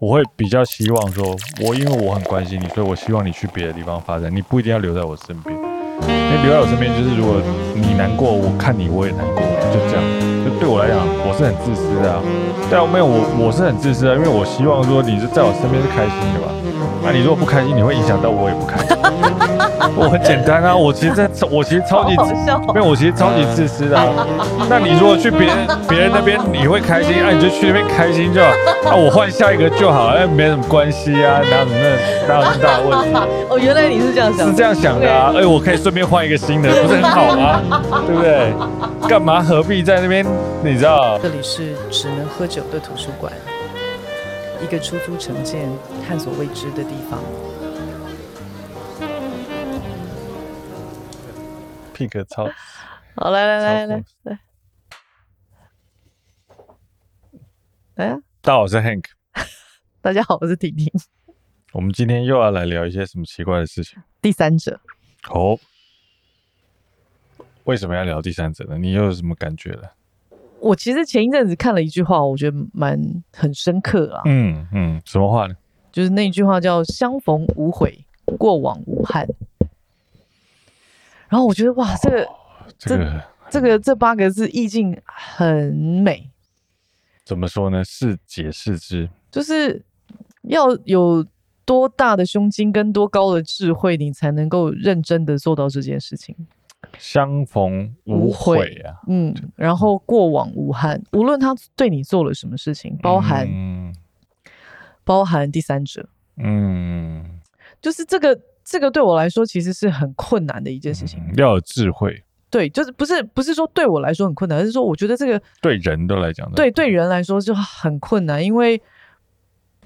我会比较希望说，我因为我很关心你，所以我希望你去别的地方发展，你不一定要留在我身边。因为留在我身边，就是如果你难过，我看你我也难过，就这样。就对我来讲，我是很自私的啊。但没有我，我是很自私啊，因为我希望说你是在我身边是开心的吧。那你如果不开心，你会影响到我，也不开心。我很简单啊，我其实在，我其实超级，因为我其实超级自私的啊。那你如果去别人别人那边，你会开心，那、啊、你就去那边开心就好。那、啊、我换下一个就好，哎没什么关系啊，哪有那哪有那么大的问题？哦，原来你是这样想，是这样想的啊。哎，我可以顺便换一个新的，不是很好吗？对不对？干嘛何必在那边？你知道？这里是只能喝酒的图书馆。一个出租城建、探索未知的地方。Pink 超好，来来来来来，来啊！大家好，我是 Hank。大家好，我是婷婷。我们今天又要来聊一些什么奇怪的事情？第三者。哦。为什么要聊第三者呢？你又有什么感觉了？我其实前一阵子看了一句话，我觉得蛮很深刻啊。嗯嗯，什么话呢？就是那句话叫“相逢无悔，过往无憾”。然后我觉得哇，这个、哦、这个这，这个这八个字意境很美。怎么说呢？是解释之，就是要有多大的胸襟跟多高的智慧，你才能够认真的做到这件事情。相逢无悔啊，嗯，然后过往无憾，无论他对你做了什么事情，包含、嗯、包含第三者，嗯，就是这个这个对我来说其实是很困难的一件事情，嗯、要有智慧，对，就是不是不是说对我来说很困难，而是说我觉得这个对人的来讲，对对人来说就很困难，因为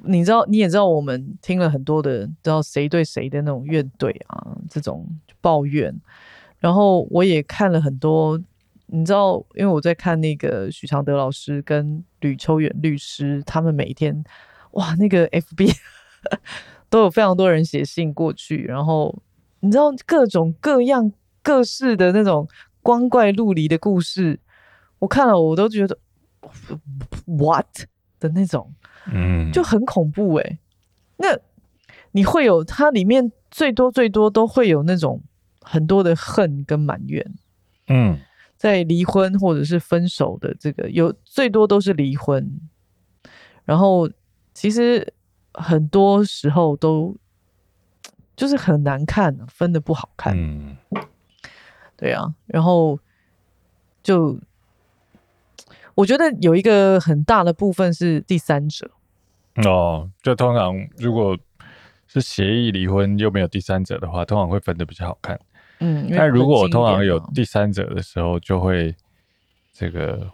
你知道你也知道，我们听了很多的知道谁对谁的那种怨怼啊，这种抱怨。然后我也看了很多，你知道，因为我在看那个许常德老师跟吕秋远律师，他们每一天，哇，那个 FB 都有非常多人写信过去，然后你知道各种各样各式的那种光怪陆离的故事，我看了我都觉得 what 的那种，嗯，就很恐怖诶。那你会有它里面最多最多都会有那种。很多的恨跟埋怨，嗯，在离婚或者是分手的这个有最多都是离婚，然后其实很多时候都就是很难看，分的不好看，嗯，对啊，然后就我觉得有一个很大的部分是第三者，哦，就通常如果是协议离婚又没有第三者的话，通常会分的比较好看。嗯，但如果我通常有第三者的时候，就会这个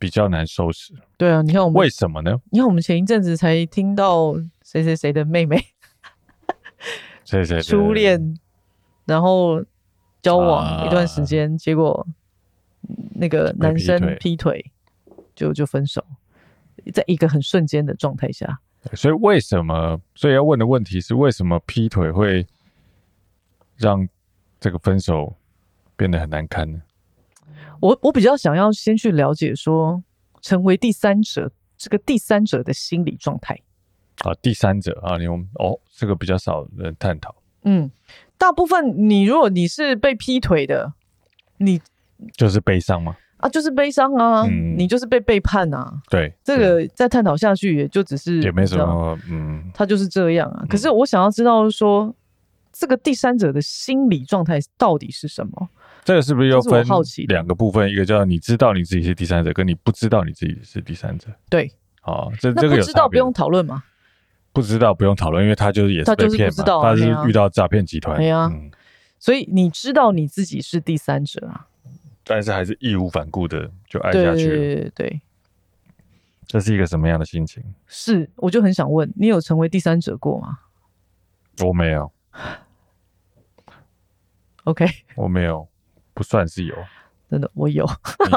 比较难收拾。对啊，你看我们为什么呢？你看我们前一阵子才听到谁谁谁的妹妹，谁谁初恋，然后交往一段时间，啊、结果那个男生劈腿，就就分手，在一个很瞬间的状态下。所以为什么？所以要问的问题是，为什么劈腿会让？这个分手变得很难堪呢。我我比较想要先去了解说，成为第三者这个第三者的心理状态。啊，第三者啊，你们哦，这个比较少人探讨。嗯，大部分你如果你是被劈腿的，你就是悲伤吗？啊，就是悲伤啊，嗯、你就是被背叛啊。对，这个再探讨下去也就只是也没什么，嗯，他就是这样啊。可是我想要知道说。这个第三者的心理状态到底是什么？这个是不是又分两个部分？一个叫你知道你自己是第三者，跟你不知道你自己是第三者。对，哦，这这个不知道不用讨论吗？不知道不用讨论，因为他就是也是被骗嘛，他是遇到诈骗集团。对啊，所以你知道你自己是第三者啊，但是还是义无反顾的就爱下去了。对对，这是一个什么样的心情？是，我就很想问你，有成为第三者过吗？我没有。OK，我没有，不算是有，真的我有，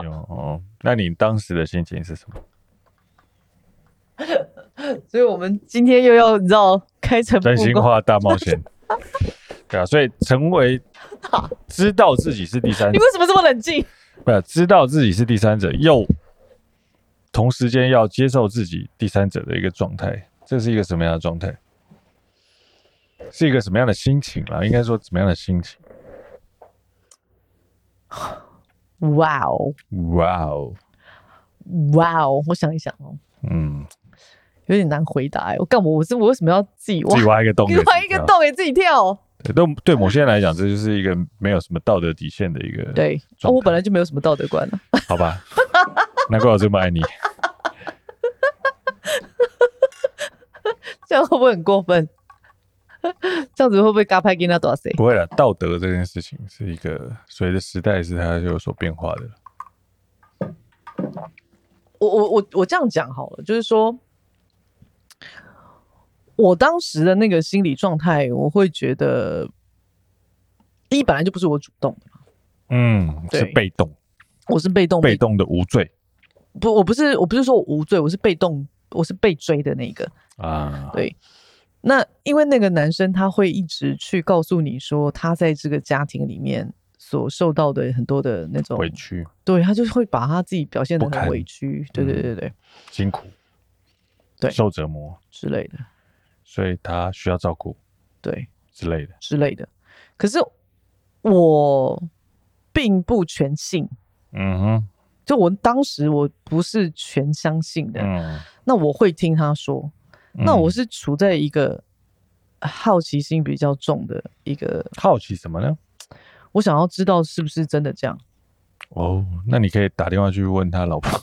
有哦。那你当时的心情是什么？所以，我们今天又要你知道开诚真心话大冒险，对啊。所以，成为知道自己是第三者，你为什么这么冷静？不是知道自己是第三者，又同时间要接受自己第三者的一个状态，这是一个什么样的状态？是一个什么样的心情啦？应该说怎么样的心情？哇哦，哇哦，哇哦！我想一想哦，嗯，有点难回答哎。我干嘛？我是我为什么要自己挖自己挖一个洞？挖一个洞给自己跳？对，对，对某些人来讲，这就是一个没有什么道德底线的一个。对，哦，我本来就没有什么道德观了。好吧，难怪我这么爱你。这样会不会很过分？这样子会不会嘎拍给他多少？不会了，道德这件事情是一个随着时代是它有所变化的。我我我我这样讲好了，就是说，我当时的那个心理状态，我会觉得，第一本来就不是我主动的嘛，嗯，是被动，我是被动，被动的无罪。不，我不是，我不是说我无罪，我是被动，我是被追的那个啊，对。那因为那个男生他会一直去告诉你说他在这个家庭里面所受到的很多的那种委屈，对，他就会把他自己表现的很委屈，对对对对，嗯，辛苦，对，受折磨。之类的，所以他需要照顾，对。之类的。之类的。可是我并不全信，嗯哼，就我当时我不是全相信的，嗯，那我会听他说。那我是处在一个好奇心比较重的一个好奇什么呢？我想要知道是不是真的这样。哦，那你可以打电话去问他老婆。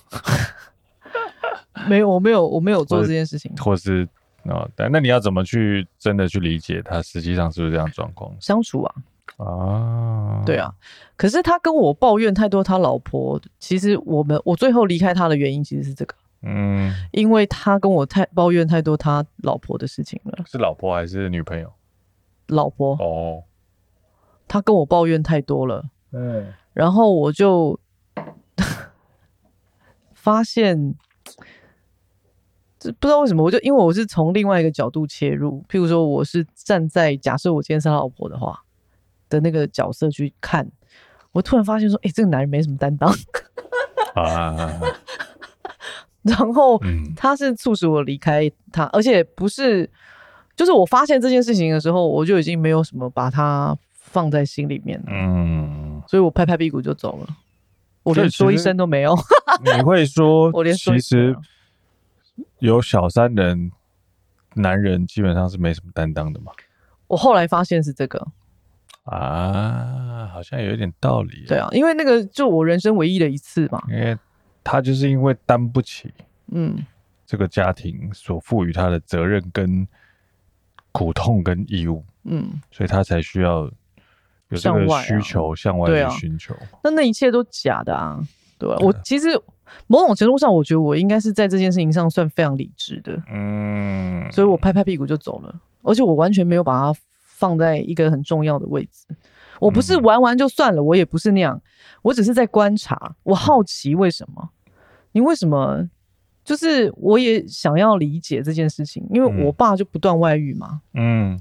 没有，我没有，我没有做这件事情。或是哦，但那你要怎么去真的去理解他实际上是不是这样状况？相处啊。啊，对啊。可是他跟我抱怨太多，他老婆其实我们我最后离开他的原因其实是这个。嗯，因为他跟我太抱怨太多他老婆的事情了。是老婆还是女朋友？老婆哦，他跟我抱怨太多了。嗯，然后我就 发现，这不知道为什么，我就因为我是从另外一个角度切入，譬如说我是站在假设我今天是他老婆的话的那个角色去看，我突然发现说，哎，这个男人没什么担当啊。然后，他是促使我离开他，嗯，而且不是，就是我发现这件事情的时候，我就已经没有什么把他放在心里面了，嗯，所以我拍拍屁股就走了，我连说一声都没有。你会说，我连说其实有小三人，男人基本上是没什么担当的嘛？我后来发现是这个啊，好像有一点道理。对啊，因为那个就我人生唯一的一次嘛。因为他就是因为担不起，嗯，这个家庭所赋予他的责任跟苦痛跟义务，嗯，所以他才需要有这个需求向外去寻求。那那一切都假的啊，对吧？我其实某种程度上，我觉得我应该是在这件事情上算非常理智的，嗯，所以我拍拍屁股就走了，而且我完全没有把它放在一个很重要的位置。我不是玩玩就算了，我也不是那样，我只是在观察，我好奇为什么。你为什么？就是我也想要理解这件事情，因为我爸就不断外遇嘛。嗯，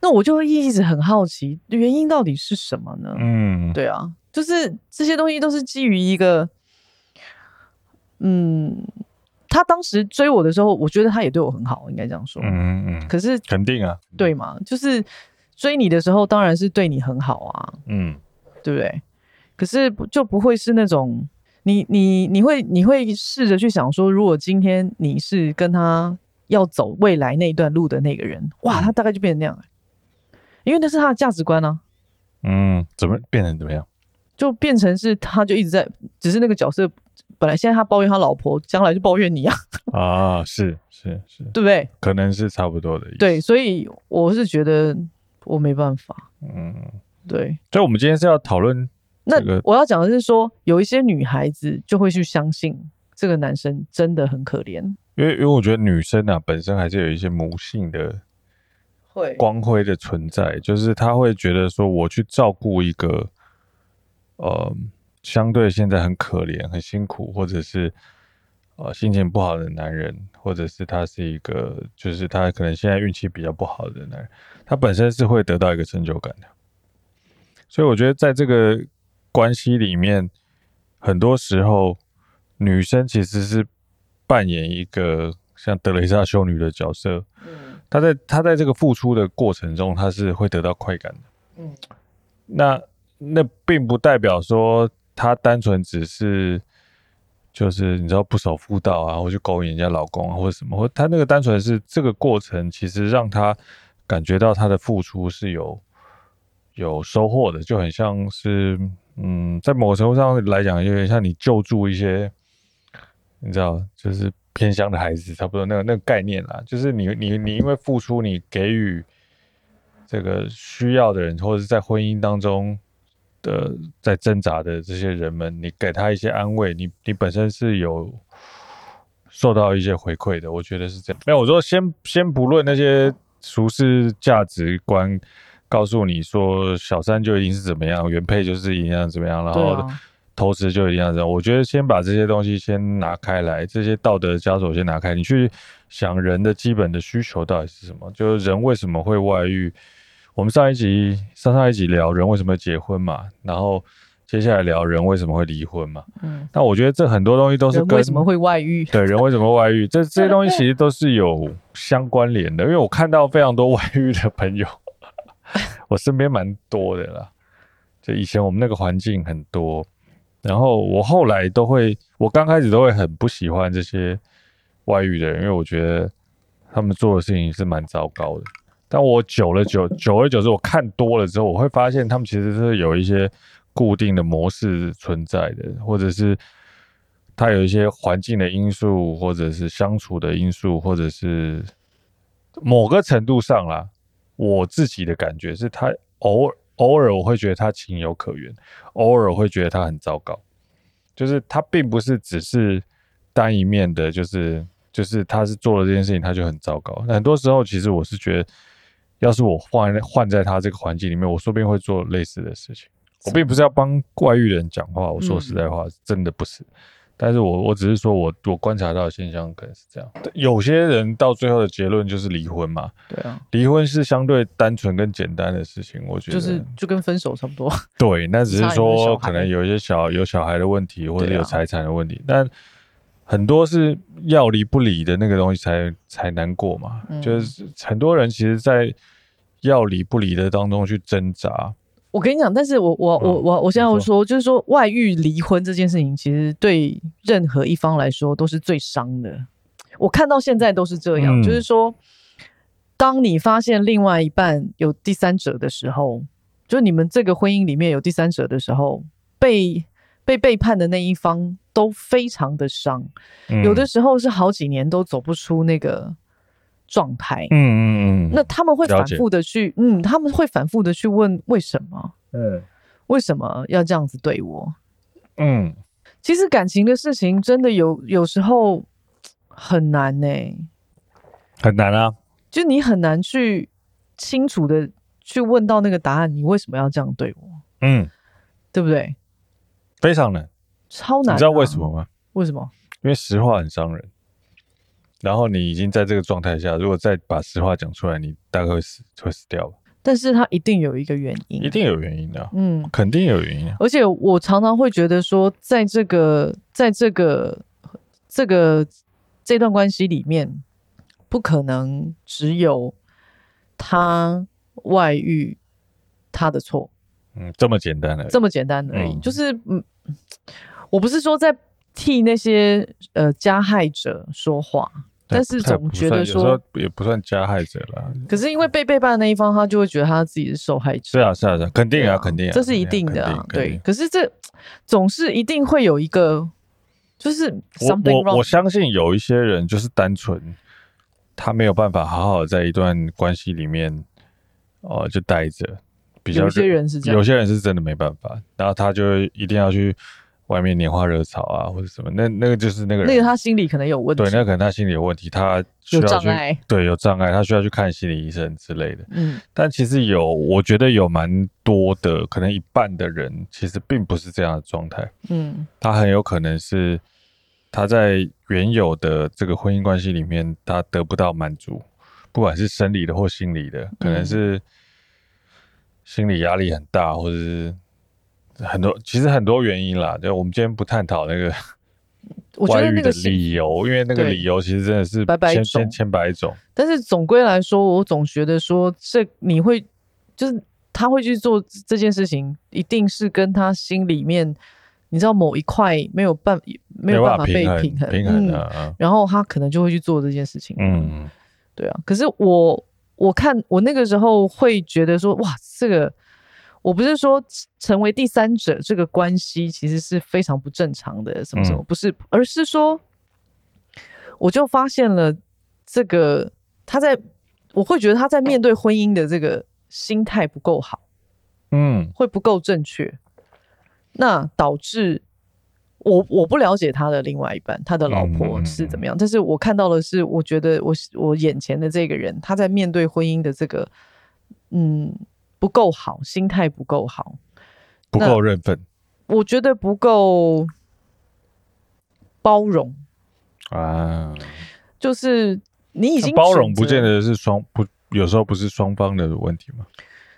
那我就会一直很好奇，原因到底是什么呢？嗯，对啊，就是这些东西都是基于一个，嗯，他当时追我的时候，我觉得他也对我很好，应该这样说。嗯嗯。可是肯定啊，对嘛？就是追你的时候，当然是对你很好啊。嗯，对不对？可是就不会是那种。你你你会你会试着去想说，如果今天你是跟他要走未来那一段路的那个人，哇，他大概就变成那样，因为那是他的价值观啊。嗯，怎么变成怎么样？就变成是他就一直在，只是那个角色本来现在他抱怨他老婆，将来就抱怨你啊。啊，是是是，对不对？可能是差不多的意思。对，所以我是觉得我没办法。嗯，对。所以我们今天是要讨论。那我要讲的是说，有一些女孩子就会去相信这个男生真的很可怜，因为因为我觉得女生啊本身还是有一些母性的会光辉的存在，就是她会觉得说，我去照顾一个呃相对现在很可怜、很辛苦，或者是呃心情不好的男人，或者是他是一个就是他可能现在运气比较不好的男人，他本身是会得到一个成就感的，所以我觉得在这个。关系里面，很多时候女生其实是扮演一个像德蕾莎修女的角色，嗯，她在她在这个付出的过程中，她是会得到快感的，嗯，那那并不代表说她单纯只是就是你知道不守妇道啊，或去勾引人家老公啊，或者什么，或他那个单纯是这个过程，其实让他感觉到他的付出是有有收获的，就很像是嗯，在某程度上来讲，有点像你救助一些。你知道，就是偏乡的孩子，差不多那个那个概念啦。就是你你你因为付出，你给予这个需要的人，或者是在婚姻当中的在挣扎的这些人们，你给他一些安慰，你你本身是有受到一些回馈的。我觉得是这样。没有，我说先先不论那些俗世价值观，告诉你说小三就一定是怎么样，原配就是一样怎么样，然后。投资就一样这样，我觉得先把这些东西先拿开来，这些道德枷锁先拿开。你去想人的基本的需求到底是什么？就是人为什么会外遇？我们上一集、上上一集聊人为什么会结婚嘛，然后接下来聊人为什么会离婚嘛。嗯，那我觉得这很多东西都是跟为什么会外遇？对，人为什么外遇？这这些东西其实都是有相关联的，因为我看到非常多外遇的朋友，我身边蛮多的啦。就以前我们那个环境很多。然后我后来都会，我刚开始都会很不喜欢这些外遇的人，因为我觉得他们做的事情是蛮糟糕的。但我久了久久而久之，我看多了之后，我会发现他们其实是有一些固定的模式存在的，或者是他有一些环境的因素，或者是相处的因素，或者是某个程度上啦，我自己的感觉是他偶尔。偶尔我会觉得他情有可原，偶尔会觉得他很糟糕，就是他并不是只是单一面的，就是就是他是做了这件事情他就很糟糕。很多时候其实我是觉得，要是我换换在他这个环境里面，我说不定会做类似的事情。我并不是要帮外遇的人讲话，我说实在话，真的不是。但是我我只是说我我观察到的现象可能是这样，有些人到最后的结论就是离婚嘛。对啊，离婚是相对单纯跟简单的事情，我觉得就是就跟分手差不多。对，那只是说可能有一些小有小孩的问题，或者有财产的问题，但很多是要离不离的那个东西才才难过嘛。就是很多人其实，在要离不离的当中去挣扎。我跟你讲，但是我我我我我现在要说，就是说外遇离婚这件事情，其实对任何一方来说都是最伤的。我看到现在都是这样，就是说，当你发现另外一半有第三者的时候，就你们这个婚姻里面有第三者的时候，被被背叛的那一方都非常的伤，有的时候是好几年都走不出那个。状态，嗯嗯嗯，那他们会反复的去，嗯，他们会反复的去问为什么，嗯，为什么要这样子对我，嗯，其实感情的事情真的有有时候很难呢、欸，很难啊，就你很难去清楚的去问到那个答案，你为什么要这样对我，嗯，对不对？非常难，超难、啊，你知道为什么吗？为什么？因为实话很伤人。然后你已经在这个状态下，如果再把实话讲出来，你大概会死，会死掉。但是他一定有一个原因，一定有原因的，啊，嗯，肯定有原因，啊。而且我常常会觉得说，在这个，在这个，这个这段关系里面，不可能只有他外遇，他的错，嗯，这么简单的，这么简单而已。嗯，就是，嗯，我不是说在替那些呃加害者说话。但是总觉得说也不算加害者了。可是因为被背叛的那一方，他就会觉得他自己是受害者。是啊，是啊，是啊，肯定啊，肯定啊，这是一定的啊。对，可是这总是一定会有一个，就是我我我相信有一些人就是单纯他没有办法好好在一段关系里面哦就待着。比较有些人是这样，有些人是真的没办法，然后他就一定要去。外面拈花惹草啊，或者什么，那那个就是那个人，那个他心里可能有问题，对，那个可能他心里有问题，他需要去，有障碍，对，有障碍，他需要去看心理医生之类的。嗯，但其实有，我觉得有蛮多的，可能一半的人其实并不是这样的状态。嗯，他很有可能是他在原有的这个婚姻关系里面，他得不到满足，不管是生理的或心理的，可能是心理压力很大，或者是。很多其实很多原因啦，就我们今天不探讨那个 我觉得那个理由，因为那个理由其实真的是百百种，千千百种。但是总归来说，我总觉得说，这你会就是他会去做这件事情，一定是跟他心里面，你知道某一块没有办没有办法被平衡，平衡的、嗯，然后他可能就会去做这件事情。嗯，对啊。可是我我看我那个时候会觉得说，哇，这个。我不是说成为第三者这个关系其实是非常不正常的，什么什么不是，而是说，我就发现了这个他在，我会觉得他在面对婚姻的这个心态不够好，嗯，会不够正确，那导致我我不了解他的另外一半，他的老婆是怎么样，但是我看到的是，我觉得我我眼前的这个人，他在面对婚姻的这个，嗯。不够好，心态不够好，不够认份。我觉得不够包容啊，就是你已经包容，不见得是双不，有时候不是双方的问题吗？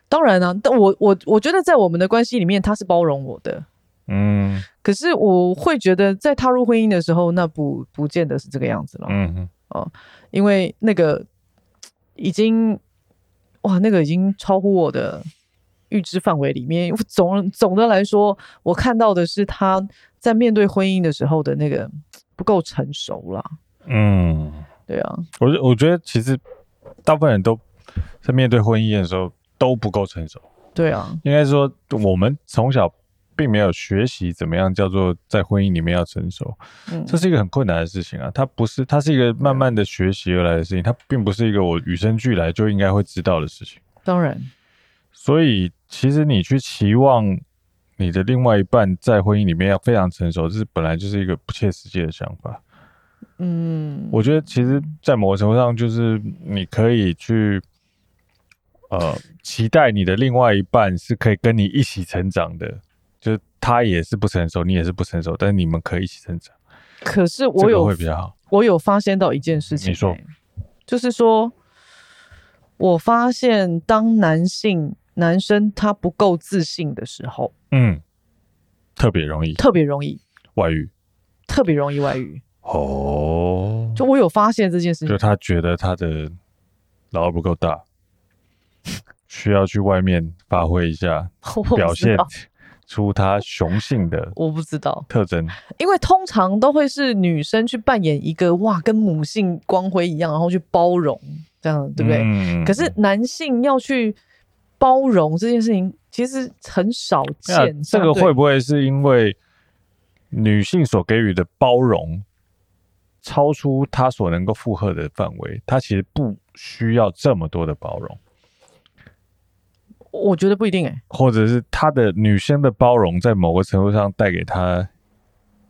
当然啊，但我我我觉得在我们的关系里面，他是包容我的，嗯。可是我会觉得，在踏入婚姻的时候，那不不见得是这个样子了，嗯嗯，哦，因为那个已经。哇，那个已经超乎我的预知范围里面。总总的来说，我看到的是他在面对婚姻的时候的那个不够成熟啦。嗯，对啊，我我觉得其实大部分人都在面对婚姻的时候都不够成熟。对啊，应该说我们从小。并没有学习怎么样叫做在婚姻里面要成熟，嗯，这是一个很困难的事情啊。它不是，它是一个慢慢的学习而来的事情，它并不是一个我与生俱来就应该会知道的事情。当然，所以其实你去期望你的另外一半在婚姻里面要非常成熟，这是本来就是一个不切实际的想法。嗯，我觉得其实，在某种程度上，就是你可以去呃期待你的另外一半是可以跟你一起成长的。就是他也是不成熟，你也是不成熟，但是你们可以一起成长。可是我有、这个、会比较好，我有发现到一件事情、欸，你说，就是说，我发现当男性男生他不够自信的时候，嗯，特别容易，特别容易。外遇，特别容易外遇。哦，就我有发现这件事情，就他觉得他的老二不够大，需要去外面发挥一下，表现。出他雄性的，我不知道特征，因为通常都会是女生去扮演一个哇，跟母性光辉一样，然后去包容，这样对不对？嗯。可是男性要去包容这件事情，其实很少见。这个会不会是因为女性所给予的包容超出她所能够负荷的范围？她其实不需要这么多的包容。我觉得不一定哎、欸，或者是他的女生的包容，在某个程度上带给他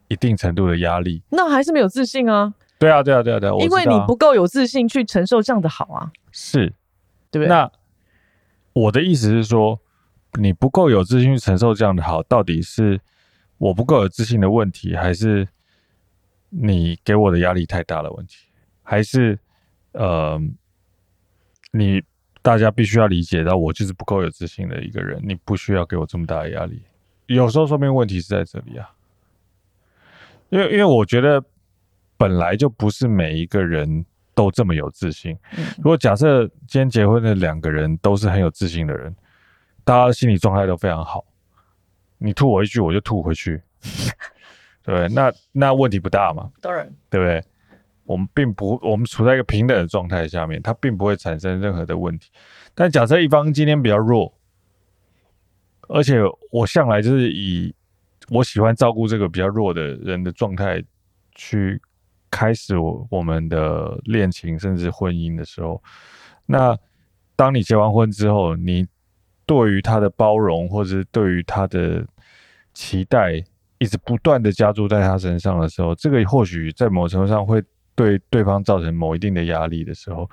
一定程度的压力，那还是没有自信啊。对啊，对啊，对啊，对啊，因为你不够有自信去承受这样的好啊，是，对不对？那我的意思是说，你不够有自信去承受这样的好，到底是我不够有自信的问题，还是你给我的压力太大的问题，还是呃，你？大家必须要理解到，我就是不够有自信的一个人。你不需要给我这么大的压力。有时候说明问题是在这里啊，因为因为我觉得本来就不是每一个人都这么有自信。如果假设今天结婚的两个人都是很有自信的人，大家心理状态都非常好，你吐我一句，我就吐回去，对，那那问题不大嘛？当然，对不对？我们并不，我们处在一个平等的状态下面，它并不会产生任何的问题。但假设一方今天比较弱，而且我向来就是以我喜欢照顾这个比较弱的人的状态去开始我我们的恋情甚至婚姻的时候，那当你结完婚之后，你对于他的包容或者是对于他的期待一直不断的加注在他身上的时候，这个或许在某程度上会。对对方造成某一定的压力的时候，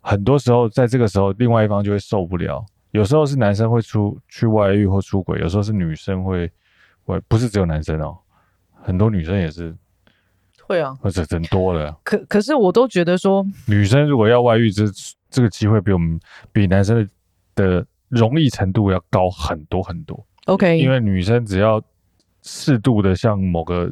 很多时候在这个时候，另外一方就会受不了。有时候是男生会出去外遇或出轨，有时候是女生会，会不是只有男生哦，很多女生也是会啊，或者人多了。可可是我都觉得说，女生如果要外遇，这这个机会比我们比男生的容易程度要高很多很多。OK，因为女生只要适度的向某个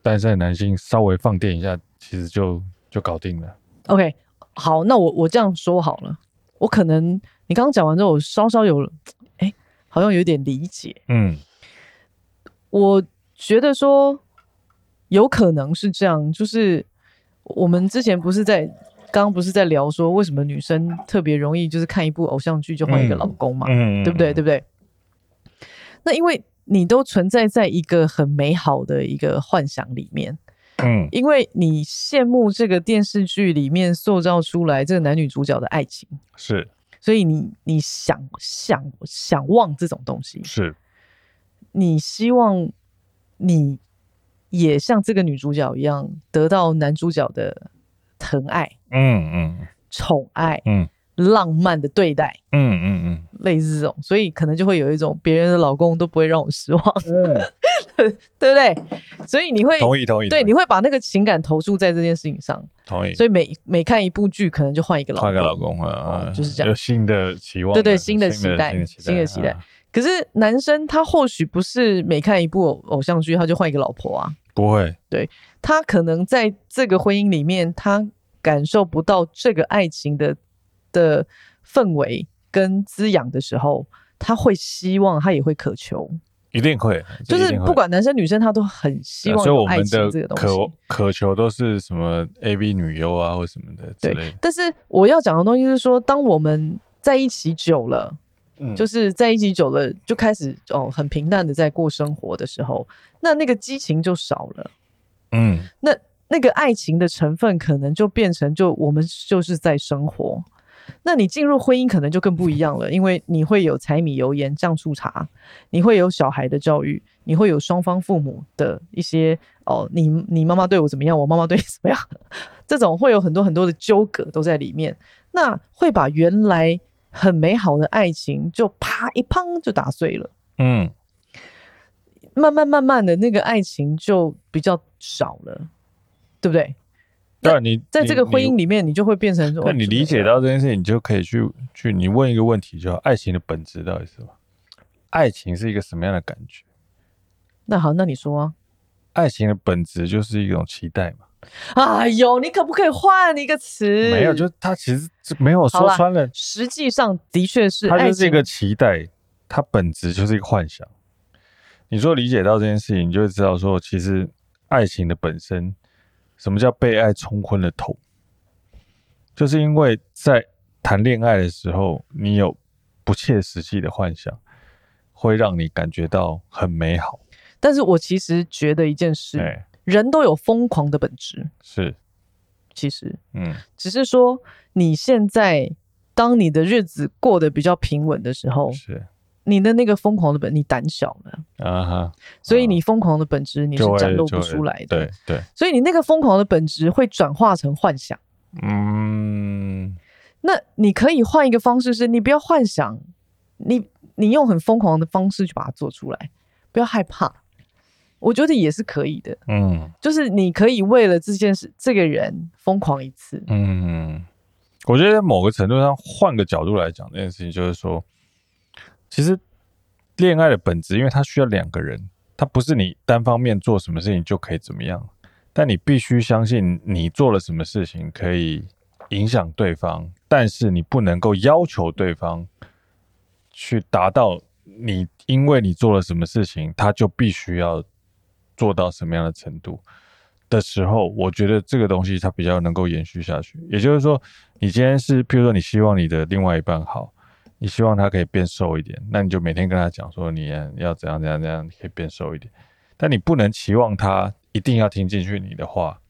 单身的男性稍微放电一下，其实就就搞定了。OK，好，那我我这样说好了，我可能你刚刚讲完之后，我稍稍有，哎，好像有点理解。嗯，我觉得说有可能是这样，就是我们之前不是在刚刚不是在聊说，为什么女生特别容易就是看一部偶像剧就换一个老公嘛，嗯，对不对？对不对？那因为你都存在在一个很美好的一个幻想里面，嗯，因为你羡慕这个电视剧里面塑造出来这个男女主角的爱情，是，所以你你想想想望这种东西，是，你希望你也像这个女主角一样得到男主角的疼爱，嗯嗯，宠爱，嗯。浪漫的对待，嗯嗯嗯，类似这种，所以可能就会有一种别人的老公都不会让我失望，嗯，对不对？所以你会同意同意，对，你会把那个情感投注在这件事情上，同意。所以每每看一部剧，可能就换一个老公，换个老公啊、哦，就是这样，有新的期望，对对，新的期待，新的期待。可是男生他或许不是每看一部偶偶像剧他就换一个老婆啊，不会，对，他可能在这个婚姻里面，他感受不到这个爱情的的。氛围跟滋养的时候，他会希望，他也会渴求，一定会，就是不管男生女生，他都很希望有爱情这个东西。渴渴求都是什么 AV 女优啊，或什么的之类的。对，但是我要讲的东西是说，当我们在一起久了，嗯，就是在一起久了，就开始哦很平淡的在过生活的时候，那那个激情就少了，嗯，那那个爱情的成分可能就变成就我们就是在生活。那你进入婚姻可能就更不一样了，因为你会有柴米油盐酱醋茶，你会有小孩的教育，你会有双方父母的一些哦，你你妈妈对我怎么样，我妈妈对你怎么样，这种会有很多很多的纠葛都在里面，那会把原来很美好的爱情就啪一砰就打碎了，嗯，慢慢慢慢的那个爱情就比较少了，对不对？对，你在这个婚姻里面，你就会变成说，那你理解到这件事情，你就可以去去，你问一个问题，就爱情的本质到底是什么？爱情是一个什么样的感觉？那好，那你说啊，爱情的本质就是一种期待嘛。哎呦，你可不可以换一个词？没有，就他其实没有说穿了，实际上的确是，它就是一个期待，它本质就是一个幻想。你说理解到这件事情，你就会知道说，其实爱情的本身。什么叫被爱冲昏了头？就是因为在谈恋爱的时候，你有不切实际的幻想，会让你感觉到很美好。但是我其实觉得一件事，欸、人都有疯狂的本质。是，其实，嗯，只是说你现在当你的日子过得比较平稳的时候，是。你的那个疯狂的本，你胆小了啊哈，所以你疯狂的本质你是展露不出来的，对对，所以你那个疯狂的本质会转化成幻想。嗯，那你可以换一个方式，是你不要幻想，你你用很疯狂的方式去把它做出来，不要害怕，我觉得也是可以的。嗯，就是你可以为了这件事，这个人疯狂一次。嗯，我觉得在某个程度上，换个角度来讲，这件事情就是说。其实，恋爱的本质，因为它需要两个人，它不是你单方面做什么事情就可以怎么样。但你必须相信，你做了什么事情可以影响对方，但是你不能够要求对方去达到你，因为你做了什么事情，他就必须要做到什么样的程度的时候，我觉得这个东西它比较能够延续下去。也就是说，你今天是，譬如说，你希望你的另外一半好。你希望他可以变瘦一点，那你就每天跟他讲说，你要怎样怎样怎样，你可以变瘦一点。但你不能期望他一定要听进去你的话，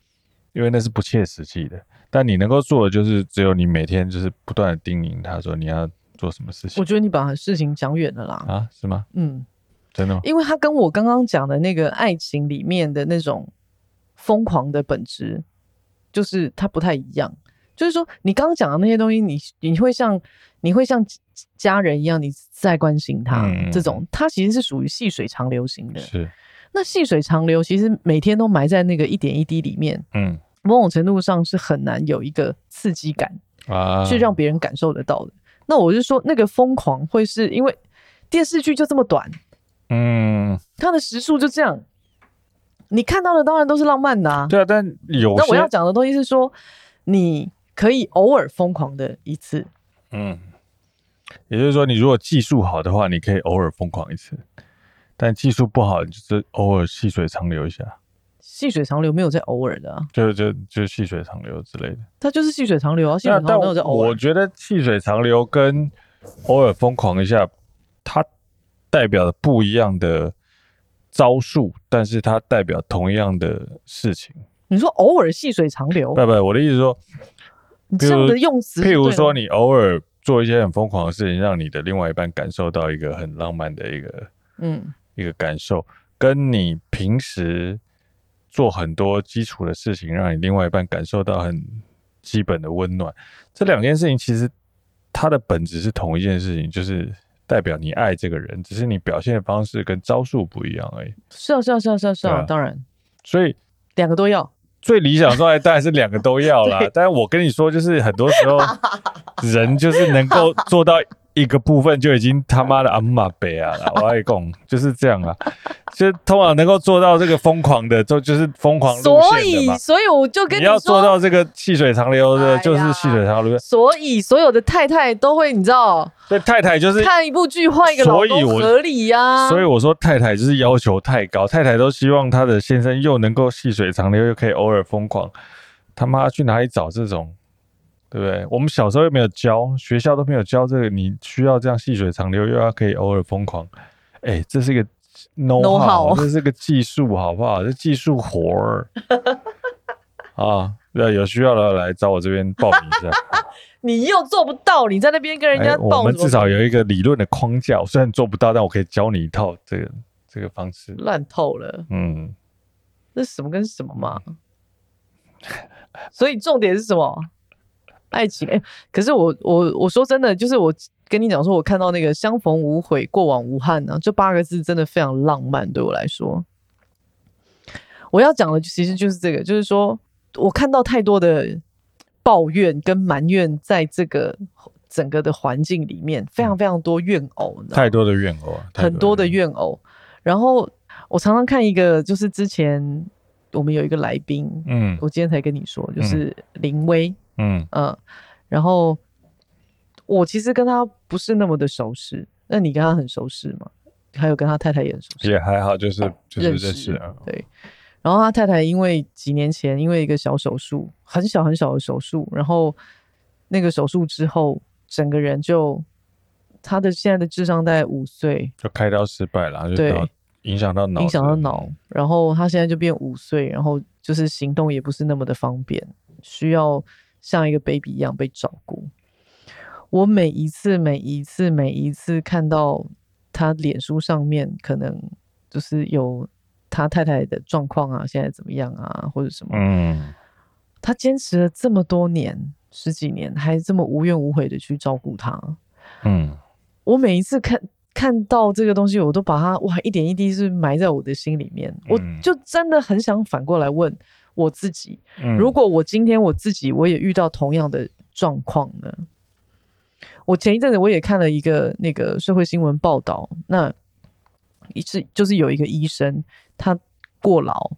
因为那是不切实际的。但你能够做的就是，只有你每天就是不断的叮咛他说你要做什么事情。我觉得你把事情讲远了啦。啊，是吗？嗯，真的吗？因为他跟我刚刚讲的那个爱情里面的那种疯狂的本质，就是他不太一样。就是说，你刚刚讲的那些东西，你你会像你会像家人一样，你在关心他、嗯、这种，他其实是属于细水长流型的。是，那细水长流其实每天都埋在那个一点一滴里面，嗯，某种程度上是很难有一个刺激感啊，去让别人感受得到的。那我就说，那个疯狂会是因为电视剧就这么短，嗯，它的时数就这样，你看到的当然都是浪漫的啊。对啊，但有那我要讲的东西是说，你可以偶尔疯狂的一次。嗯，也就是说，你如果技术好的话，你可以偶尔疯狂一次；但技术不好，你就是偶尔细水长流一下。细水长流没有在偶尔的啊，就就就细水长流之类的。它就是细水长流啊，细水长流没有在偶尔。我觉得细水长流跟偶尔疯狂一下，它代表的不一样的招数，但是它代表同样的事情。你说偶尔细水长流？不不，我的意思说。你这样的用词，譬如说，你偶尔做一些很疯狂的事情，让你的另外一半感受到一个很浪漫的一个，嗯，一个感受，跟你平时做很多基础的事情，让你另外一半感受到很基本的温暖，这两件事情其实它的本质是同一件事情，就是代表你爱这个人，只是你表现的方式跟招数不一样而已。是啊，是啊，是啊，是啊，是啊，当然，所以两个都要。最理想状态当然是两个都要啦，但是我跟你说，就是很多时候 人就是能够做到一个部分就已经他妈的阿玛贝啊了，我爱讲就是这样啊，就通常能够做到这个疯狂的，就就是疯狂路线的嘛。所以，所以我就跟你说，你要做到这个细水长流的，就是细水长流。所以，所有的太太都会，你知道，所以太太就是看一部剧换一个老公合理呀。所以我说太太就是要求太高，太太都希望她的先生又能够细水长流，又可以偶尔疯狂。他妈去哪里找这种？对不对？我们小时候又没有教，学校都没有教这个。你需要这样细水长流，又要可以偶尔疯狂。哎，这是一个 know-how，这是个技术，好不好？这技术活儿 啊！对有需要的来找我这边报名一下。你又做不到，你在那边跟人家报。我们至少有一个理论的框架，虽然做不到，但我可以教你一套这个这个方式。烂透了，嗯，这什么跟什么嘛？所以重点是什么？爱情可是我我我说真的，就是我跟你讲说，我看到那个相逢无悔，过往无憾呢、啊，这八个字真的非常浪漫，对我来说。我要讲的其实就是这个，就是说我看到太多的抱怨跟埋怨，在这个整个的环境里面，非常非常多怨偶，太多的怨偶，很多的怨偶。然后我常常看一个，就是之前我们有一个来宾，嗯，我今天才跟你说，就是林威。嗯嗯，然后我其实跟他不是那么的熟识，那你跟他很熟识吗？还有跟他太太也很熟识，也还好，就是就是认识啊。对，然后他太太因为几年前因为一个小手术，很小很小的手术，然后那个手术之后，整个人就他的现在的智商大概五岁，就开刀失败了，对，影响到脑，影响到脑，然后他现在就变五岁，然后就是行动也不是那么的方便，需要。像一个 baby 一样被照顾。我每一次、每一次、每一次看到他脸书上面可能就是有他太太的状况啊，现在怎么样啊，或者什么？嗯，他坚持了这么多年、十几年，还这么无怨无悔的去照顾他。嗯，我每一次看看到这个东西，我都把他哇一点一滴是埋在我的心里面。我就真的很想反过来问。我自己，如果我今天我自己我也遇到同样的状况呢？我前一阵子我也看了一个那个社会新闻报道，那一次就是有一个医生他过劳，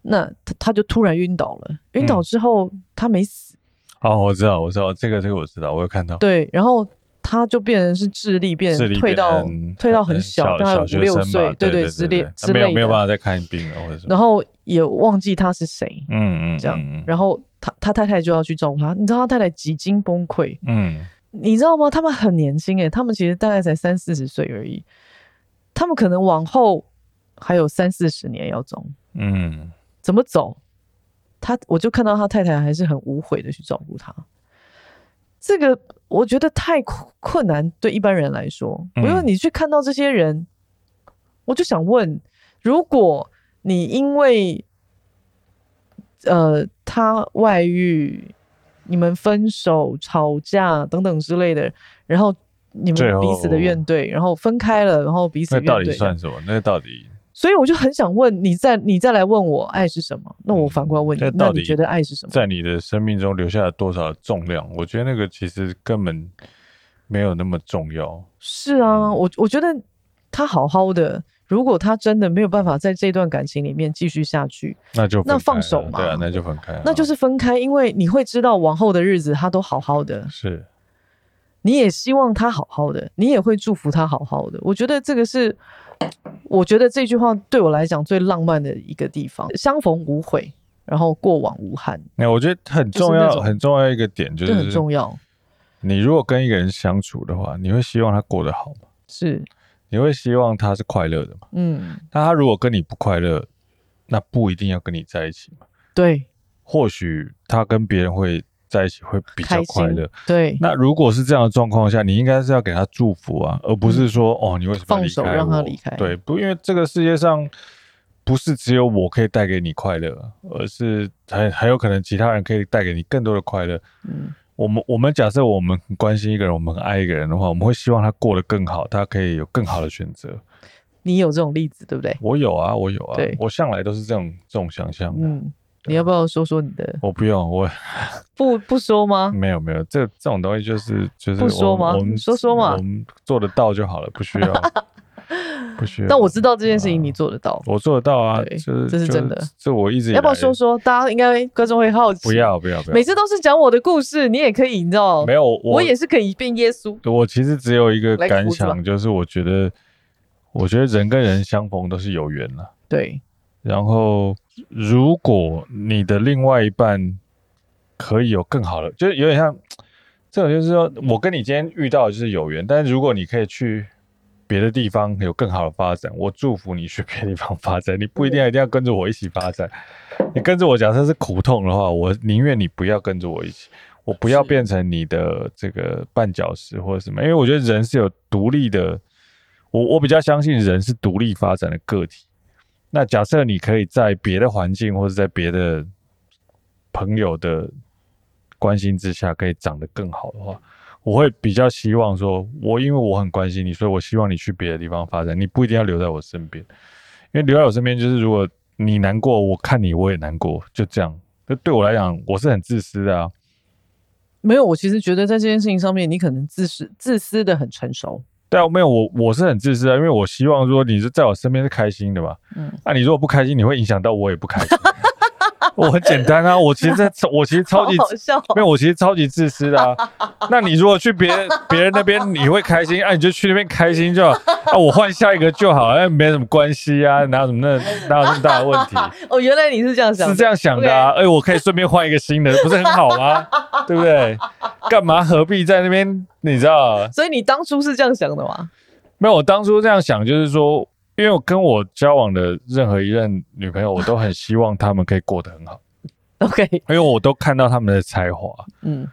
那他他就突然晕倒了，晕倒之后他没死。哦，我知道，我知道这个这个我知道，我有看到。对，然后。他就变成是智力变成退到退到很小，大概五六岁，对对之类之类的，没有没有办法再看病了，或者然后也忘记他是谁，嗯嗯，这样，然后他他太太就要去照顾他，你知道他太太几经崩溃，嗯，你知道吗？他们很年轻诶，他们其实大概才三四十岁而已，他们可能往后还有三四十年要走，嗯，怎么走？他我就看到他太太还是很无悔的去照顾他。这个我觉得太困难，对一般人来说。因为你去看到这些人，我就想问：如果你因为呃他外遇、你们分手、吵架等等之类的，然后你们彼此的怨怼，然后分开了，然后彼此怨怼，那到底算什么？那到底？所以我就很想问你再，再你再来问我爱是什么？那我反过来问你，嗯、那，那你觉得爱是什么？在你的生命中留下了多少重量？我觉得那个其实根本没有那么重要。是啊，我我觉得他好好的，如果他真的没有办法在这段感情里面继续下去，那就那放手嘛，对啊，那就分开，那就是分开，因为你会知道往后的日子他都好好的，是，你也希望他好好的，你也会祝福他好好的。我觉得这个是，我觉得这句话对我来讲最浪漫的一个地方，相逢无悔，然后过往无憾。那我觉得很重要，很重要一个点就是很重要。你如果跟一个人相处的话，你会希望他过得好吗？是，你会希望他是快乐的吗？嗯，那他如果跟你不快乐，那不一定要跟你在一起嘛。对，或许他跟别人会在一起会比较快乐。对，那如果是这样的状况下，你应该是要给他祝福啊，而不是说、嗯、哦，你为什么放手让他离开？对，不，因为这个世界上不是只有我可以带给你快乐，而是还还有可能其他人可以带给你更多的快乐。嗯。我们我们假设我们很关心一个人，我们很爱一个人的话，我们会希望他过得更好，他可以有更好的选择。你有这种例子对不对？我有啊，我有啊，对，我向来都是这种这种想象。嗯，你要不要说说你的？我不用，我 不不说吗？没有没有，这这种东西就是就是不说吗？我们说说嘛，我们做得到就好了，不需要。不需要，但我知道这件事情你做得到，我做得到啊，这这是真的。这我一直要不要说说？大家应该观众会好奇。不要不要不要，每次都是讲我的故事，你也可以，你知道？没有，我也是可以变耶稣。我其实只有一个感想，就是我觉得，我觉得人跟人相逢都是有缘了。对。然后，如果你的另外一半可以有更好的，就是有点像这种，就是说我跟你今天遇到就是有缘，但是如果你可以去。别的地方有更好的发展，我祝福你去别的地方发展。你不一定要一定要跟着我一起发展，你跟着我，假设是苦痛的话，我宁愿你不要跟着我一起，我不要变成你的这个绊脚石或者什么。因为我觉得人是有独立的，我我比较相信人是独立发展的个体。那假设你可以在别的环境或者在别的朋友的关心之下，可以长得更好的话。我会比较希望说，我因为我很关心你，所以我希望你去别的地方发展。你不一定要留在我身边，因为留在我身边就是如果你难过，我看你我也难过，就这样。就对我来讲，我是很自私的啊。没有，我其实觉得在这件事情上面，你可能自私自私的很成熟。对啊，没有我我是很自私啊，因为我希望说你是在我身边是开心的嘛。嗯。那、啊、你如果不开心，你会影响到我也不开心。我很简单啊，我其实在，我其实超级，没有，我其实超级自私的啊。那你如果去别人别人那边，你会开心，啊，你就去那边开心就好，啊，我换下一个就好，哎，没什么关系啊，哪有什么那哪有那么大的问题？哦，原来你是这样想，是这样想的啊，哎我可以顺便换一个新的，不是很好吗？对不对？干嘛何必在那边？你知道？所以你当初是这样想的吗？没有，我当初这样想就是说。因为我跟我交往的任何一任女朋友，我都很希望他们可以过得很好。OK，因为我都看到他们的才华，嗯，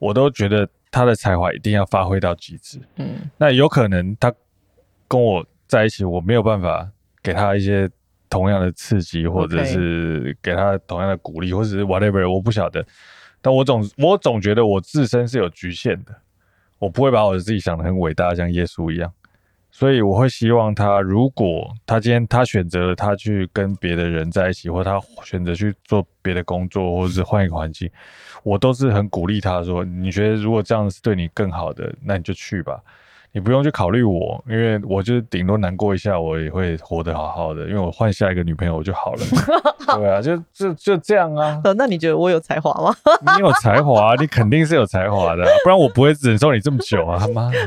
我都觉得他的才华一定要发挥到极致，嗯。那有可能他跟我在一起，我没有办法给他一些同样的刺激，或者是给他同样的鼓励，或者是 whatever，我不晓得。但我总我总觉得我自身是有局限的，我不会把我自己想得很伟大，像耶稣一样。所以我会希望他，如果他今天他选择了他去跟别的人在一起，或他选择去做别的工作，或者是换一个环境，我都是很鼓励他说：“你觉得如果这样是对你更好的，那你就去吧。”你不用去考虑我，因为我就顶多难过一下，我也会活得好好的，因为我换下一个女朋友我就好了。对啊，就就就这样啊。那你觉得我有才华吗？你有才华，你肯定是有才华的，不然我不会忍受你这么久啊！他妈的。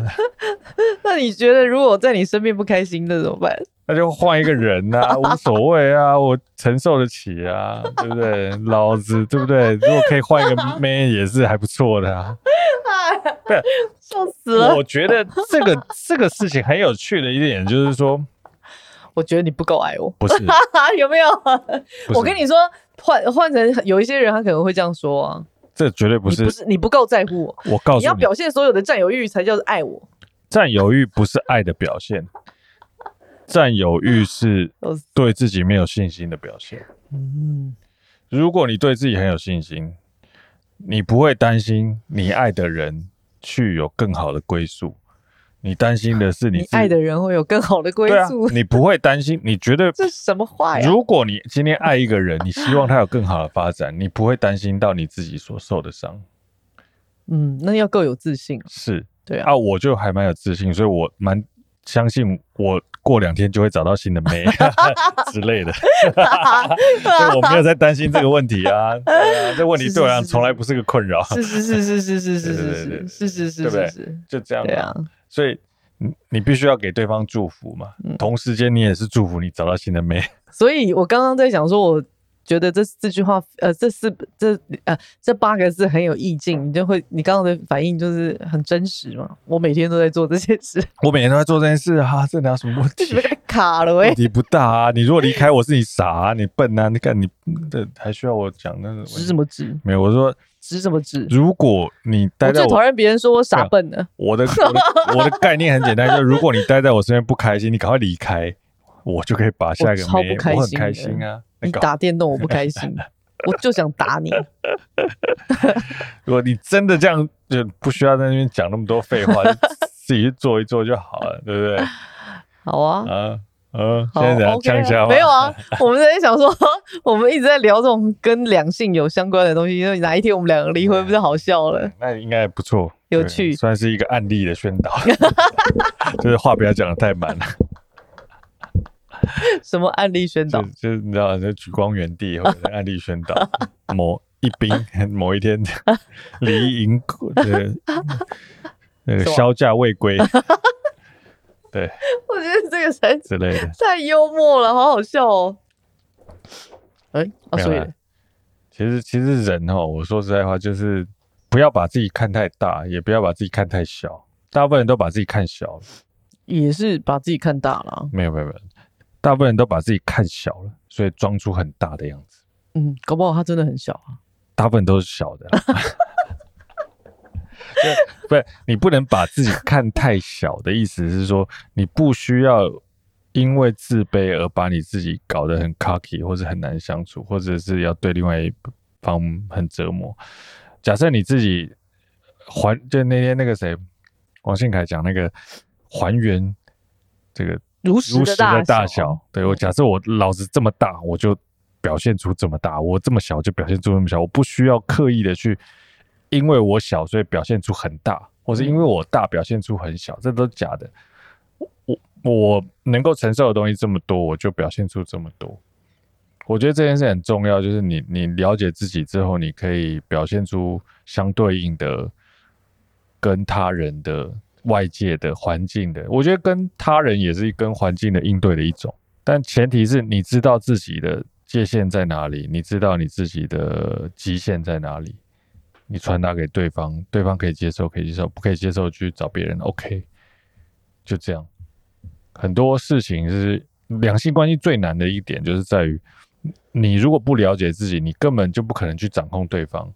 那你觉得如果我在你身边不开心，那怎么办？那就换一个人啊，无所谓啊，我承受得起啊，对不对？老子对不对？如果可以换一个妹，也是还不错的啊。不 是，笑死了。我觉得这个这个事情很有趣的一点就是说，我觉得你不够爱我，不是？有没有？我跟你说，换换成有一些人，他可能会这样说啊。这绝对不是，不是你不够在乎我。我告诉你，你要表现所有的占有欲才叫做爱我。占有欲不是爱的表现，占有欲是对自己没有信心的表现。嗯，如果你对自己很有信心。你不会担心你爱的人去有更好的归宿，你担心的是你，你爱的人会有更好的归宿。啊。你不会担心，你觉得 这什么话呀？如果你今天爱一个人，你希望他有更好的发展，你不会担心到你自己所受的伤。嗯，那要够有自信。是，对啊，啊，我就还蛮有自信，所以我蛮相信我过两天就会找到新的妹 之类的，所以我没有在担心这个问题啊。对啊，这问题对我来讲从来不是个困扰。是是是是是是是是是是是是，对不对？就这样。对啊，所以你你必须要给对方祝福嘛，同时间你也是祝福你找到新的妹。所以我刚刚在想说，我。觉得这这句话，呃，这四这呃这八个字很有意境，你就会，你刚刚的反应就是很真实嘛。我每天都在做这些事，我每天都在做这件事哈、啊，这哪有什么问题？卡了喂，问题不大啊。你如果离开我是你傻啊，你笨啊，你看你这还需要我讲那个？值什么值？没有，我说值什么值？如果你待在我，我最讨厌别人说我傻笨的我的，我的概念很简单，就是如果你待在我身边不开心，你赶快离开，我就可以把下一个超不开心，我很开心啊。你打电动我不开心，我就想打你。如果你真的这样，就不需要在那边讲那么多废话，自己去做一做就好了，对不对？好啊，嗯嗯，现在怎样讲一下？没有啊，我们在想说，我们一直在聊这种跟两性有相关的东西，因为哪一天我们两个离婚，不是好笑了？那应该不错，有趣，算是一个案例的宣导，就是话不要讲的太满了。什么案例宣导？就，就是你知道，就举光原地或者案例宣导。某一兵 某一天离营，那个销假未归。对，我觉得这个才之类的太幽默了，好好笑哦。哎、欸，啊，所以其实其实人哦，我说实在话，就是不要把自己看太大，也不要把自己看太小。大部分人都把自己看小了，也是把自己看大了。没有没有没有。大部分人都把自己看小了，所以装出很大的样子。嗯，搞不好他真的很小啊。大部分都是小的。不是，你不能把自己看太小的意思是说，你不需要因为自卑而把你自己搞得很 cocky，或者很难相处，或者是要对另外一方很折磨。假设你自己还，就那天那个谁，王信凯讲那个还原这个。如实的大小，大小对，我假设我老子这么大，我就表现出这么大；我这么小就表现出这么小。我不需要刻意的去，因为我小所以表现出很大，或是因为我大表现出很小，这都是假的。我我能够承受的东西这么多，我就表现出这么多。我觉得这件事很重要，就是你你了解自己之后，你可以表现出相对应的跟他人的。外界的环境的，我觉得跟他人也是跟环境的应对的一种，但前提是你知道自己的界限在哪里，你知道你自己的极限在哪里，你传达给对方，对方可以接受，可以接受，不可以接受去找别人，OK，就这样。很多事情是两性关系最难的一点，就是在于你如果不了解自己，你根本就不可能去掌控对方，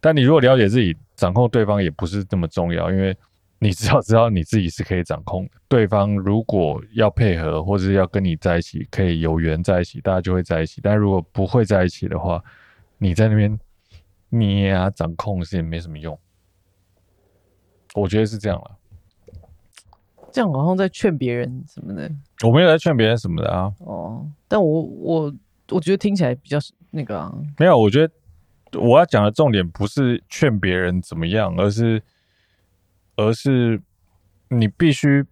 但你如果了解自己，掌控对方也不是那么重要，因为。你只要知道你自己是可以掌控的，对方如果要配合或者要跟你在一起，可以有缘在一起，大家就会在一起。但如果不会在一起的话，你在那边捏啊掌控是也没什么用。我觉得是这样了。这样好像在劝别人什么的。我没有在劝别人什么的啊。哦，但我我我觉得听起来比较那个啊。没有，我觉得我要讲的重点不是劝别人怎么样，而是。而是你必须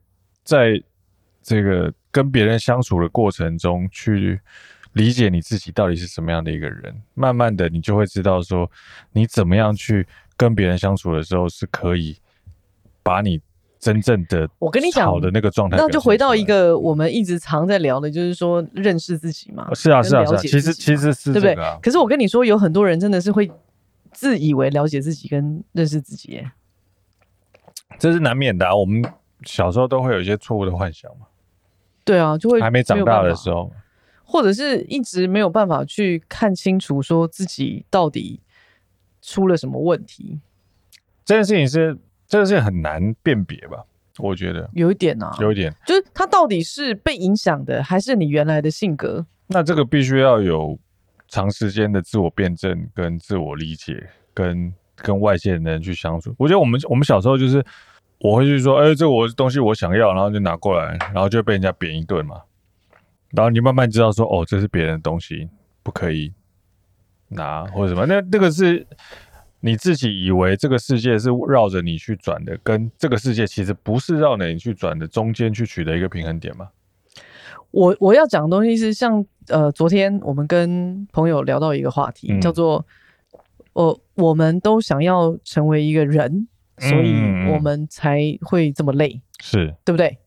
在这个跟别人相处的过程中，去理解你自己到底是什么样的一个人。慢慢的，你就会知道说，你怎么样去跟别人相处的时候，是可以把你真正的我跟你讲好的那个状态。那就回到一个我们一直常在聊的，就是说认识自己嘛。是啊，是啊，是啊。其实其实是、啊、对不对？可是我跟你说，有很多人真的是会自以为了解自己跟认识自己耶。这是难免的啊，我们小时候都会有一些错误的幻想嘛。对啊，就会还没长大的时候，或者是一直没有办法去看清楚，说自己到底出了什么问题。这件事情是，这个是很难辨别吧？我觉得有一点啊，有一点，就是他到底是被影响的，还是你原来的性格？那这个必须要有长时间的自我辩证、跟自我理解、跟。跟外界的人去相处，我觉得我们我们小时候就是，我会去说，哎、欸，这我东西我想要，然后就拿过来，然后就被人家扁一顿嘛。然后你慢慢知道说，哦，这是别人的东西，不可以拿或者什么。那那个是你自己以为这个世界是绕着你去转的，跟这个世界其实不是绕着你去转的中间去取得一个平衡点嘛？我我要讲的东西是像呃，昨天我们跟朋友聊到一个话题，嗯、叫做我、呃、我们都想要成为一个人，所以我们才会这么累，是、嗯、对不对？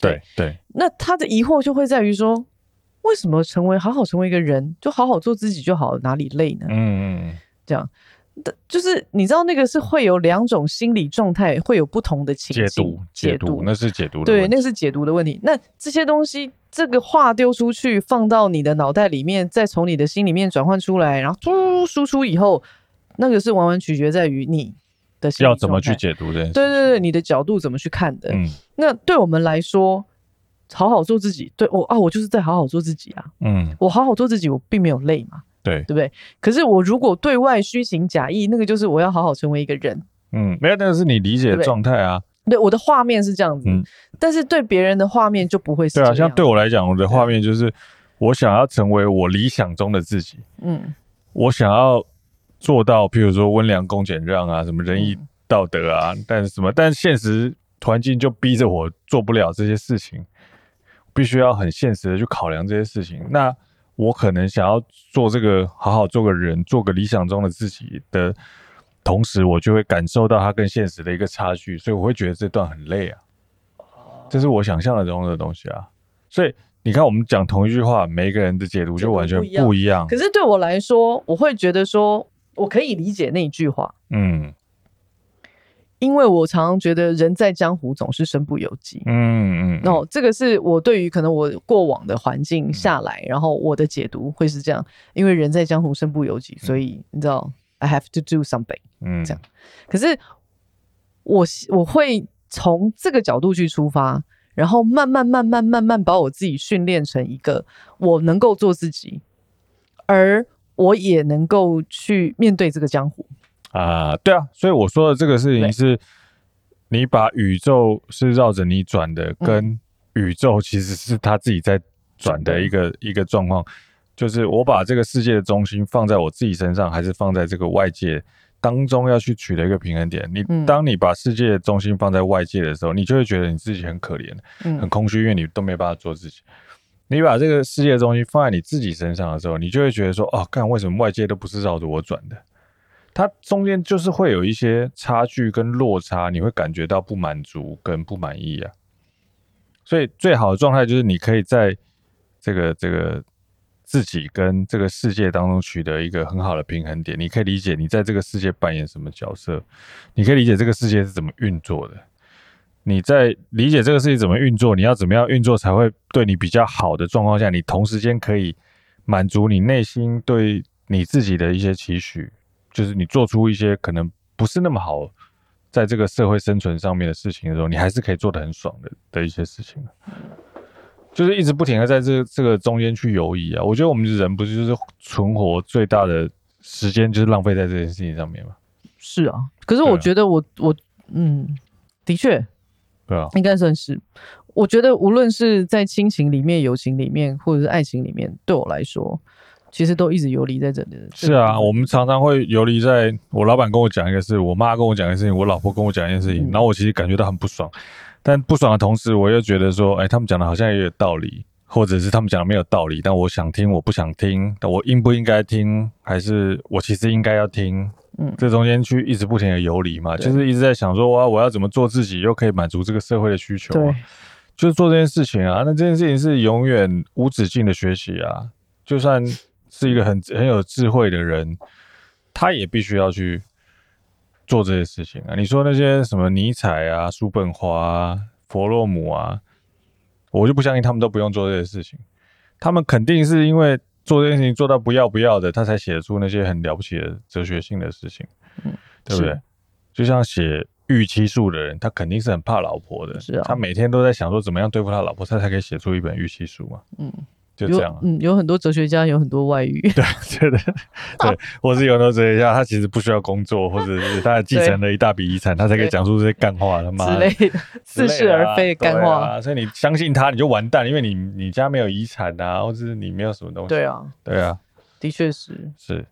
对对。那他的疑惑就会在于说，为什么成为好好成为一个人，就好好做自己就好，哪里累呢？嗯嗯，这样。就是你知道那个是会有两种心理状态，会有不同的情境解读，解读那是解读的对，那是解读的问题。那这些东西，这个话丢出去，放到你的脑袋里面，再从你的心里面转换出来，然后突输出以后，那个是完完取决在于你的要怎么去解读的。对对对，你的角度怎么去看的？嗯，那对我们来说，好好做自己，对我啊，我就是在好好做自己啊。嗯，我好好做自己，我并没有累嘛。对，对不对？可是我如果对外虚情假意，那个就是我要好好成为一个人。嗯，没有，那个是你理解的状态啊。对，我的画面是这样子，嗯，但是对别人的画面就不会是这样。对啊，像对我来讲，我的画面就是我想要成为我理想中的自己。嗯，我想要做到，譬如说温良恭俭让啊，什么仁义道德啊，嗯，但是什么，但是现实环境就逼着我做不了这些事情，必须要很现实的去考量这些事情。那我可能想要做这个，好好做个人，做个理想中的自己的同时，我就会感受到它跟现实的一个差距，所以我会觉得这段很累啊。这是我想象的中的东西啊。所以你看，我们讲同一句话，每一个人的解读就完全不一样。可是对我来说，我会觉得说，我可以理解那一句话。嗯。因为我常常觉得人在江湖总是身不由己，嗯嗯，那、no, 这个是我对于可能我过往的环境下来，嗯、然后我的解读会是这样，因为人在江湖身不由己，所以你知道、嗯、I have to do something，嗯，这样。可是我我会从这个角度去出发，然后慢慢慢慢慢慢把我自己训练成一个我能够做自己，而我也能够去面对这个江湖。啊、呃，对啊，所以我说的这个事情是，你把宇宙是绕着你转的，跟宇宙其实是他自己在转的一个一个状况，就是我把这个世界的中心放在我自己身上，还是放在这个外界当中要去取得一个平衡点。你当你把世界的中心放在外界的时候，你就会觉得你自己很可怜，很空虚，因为你都没办法做自己。你把这个世界的东西放在你自己身上的时候，你就会觉得说，哦，看为什么外界都不是绕着我转的？它中间就是会有一些差距跟落差，你会感觉到不满足跟不满意啊。所以最好的状态就是你可以在这个这个自己跟这个世界当中取得一个很好的平衡点。你可以理解你在这个世界扮演什么角色，你可以理解这个世界是怎么运作的。你在理解这个事情怎么运作，你要怎么样运作才会对你比较好的状况下，你同时间可以满足你内心对你自己的一些期许。就是你做出一些可能不是那么好，在这个社会生存上面的事情的时候，你还是可以做的很爽的的一些事情。就是一直不停的在这这个中间去游移啊。我觉得我们人不是就是存活最大的时间就是浪费在这件事情上面吗？是啊，可是我觉得我、啊、我嗯，的确，对啊，应该算是。我觉得无论是在亲情里面、友情里面，或者是爱情里面，对我来说。其实都一直游离在这里。是啊，我们常常会游离在我老板跟我讲一个事，我妈跟我讲一个事情，我老婆跟我讲一件事情，然后我其实感觉到很不爽。但不爽的同时，我又觉得说，哎，他们讲的好像也有道理，或者是他们讲的没有道理，但我想听，我不想听，但我应不应该听，还是我其实应该要听？嗯，这中间去一直不停的游离嘛，就是一直在想说，哇，我要怎么做自己，又可以满足这个社会的需求？对，就是做这件事情啊。那这件事情是永远无止境的学习啊，就算。是一个很很有智慧的人，他也必须要去做这些事情啊！你说那些什么尼采啊、叔本华啊、弗洛姆啊，我就不相信他们都不用做这些事情。他们肯定是因为做这件事情做到不要不要的，他才写出那些很了不起的哲学性的事情，嗯，对不对？就像写预期术的人，他肯定是很怕老婆的，是啊，他每天都在想说怎么样对付他老婆，他才可以写出一本预期术嘛，嗯。就这样、啊，嗯，有很多哲学家有很多外遇，对，对的，对，或是有很多哲学家，他其实不需要工作，或者是他继承了一大笔遗产，他才可以讲出这些干话，他妈之类的，似是而非的干话、啊。所以你相信他，你就完蛋，因为你你家没有遗产啊，或者是你没有什么东西。对啊，对啊，的确是是，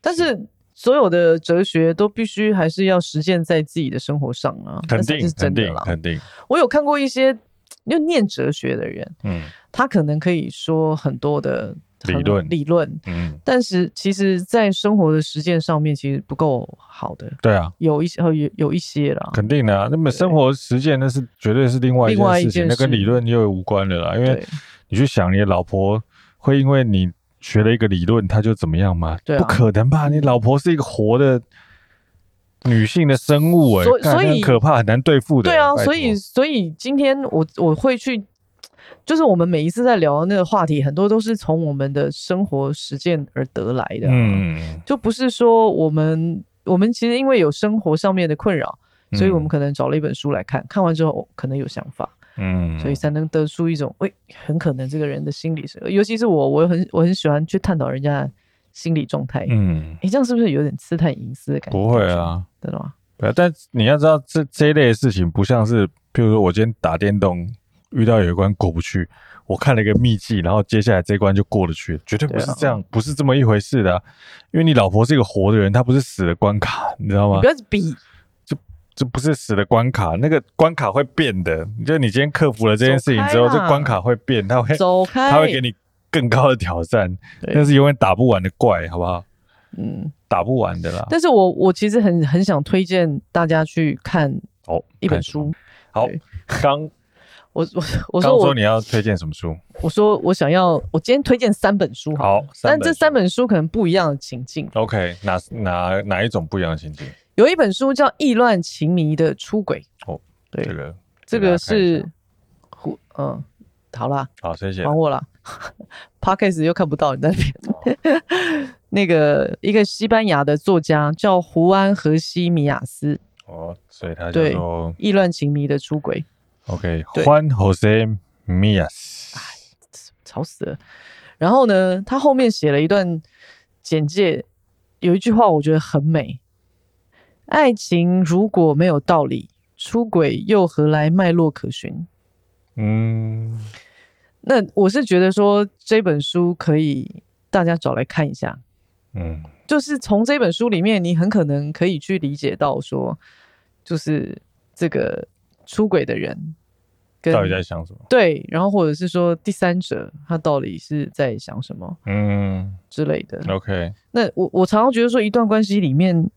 但是所有的哲学都必须还是要实践在自己的生活上啊，肯定是真的啦，肯定。我有看过一些 就念哲学的人，嗯，他可能可以说很多的。理论理论，嗯，但是其实，在生活的实践上面，其实不够好的。对啊，有一些有有一些啦，肯定的啊。那么生活实践那是绝对是另外一件事情，那跟理论又无关的啦。因为你去想，你的老婆会因为你学了一个理论，她就怎么样吗？对，不可能吧？你老婆是一个活的女性的生物，哎，所以很可怕，很难对付的。对啊，所以所以今天我我会去。就是我们每一次在聊的那个话题，很多都是从我们的生活实践而得来的，嗯，就不是说我们我们其实因为有生活上面的困扰，所以我们可能找了一本书来看，看完之后可能有想法，嗯，所以才能得出一种，喂，很可能这个人的心理是，尤其是我，我很我很喜欢去探讨人家心理状态，嗯，你，这样是不是有点刺探隐私的感觉？不会啊，真的吗？对啊，但你要知道，这这一类的事情不像是，譬如说我今天打电动。遇到有一关过不去，我看了一个秘籍，然后接下来这一关就过得去，绝对不是这样，不是这么一回事的啊。因为你老婆是一个活的人，她不是死的关卡，你知道吗？你不要比，这这不是死的关卡，那个关卡会变的。就你今天克服了这件事情之后，这关卡会变，它会走开，它会给你更高的挑战，那是永远打不完的怪，好不好？嗯，打不完的啦。但是我我其实很很想推荐大家去看哦一本书。好，刚。我我我说我说你要推荐什么书？我说我想要，我今天推荐三本书好，好，但这三本书可能不一样的情境。OK，哪哪哪一种不一样的情境？有一本书叫《意乱情迷的出轨》。哦，对，这个这个是胡，嗯，好啦，好，谢谢，还我了。Podcast 又看不到你那边。哦、那个一个西班牙的作家叫胡安·荷西米亚斯。哦，所以他就说《意乱情迷的出轨》。OK，欢 Jose Mias，哎，吵死了。然后呢，他后面写了一段简介，有一句话我觉得很美：爱情如果没有道理，出轨又何来脉络可循？嗯，那我是觉得说这本书可以大家找来看一下。嗯，就是从这本书里面，你很可能可以去理解到说，就是这个。出轨的人到底在想什么？对，然后或者是说第三者他到底是在想什么？嗯之类的。OK，那我我常常觉得说，一段关系里面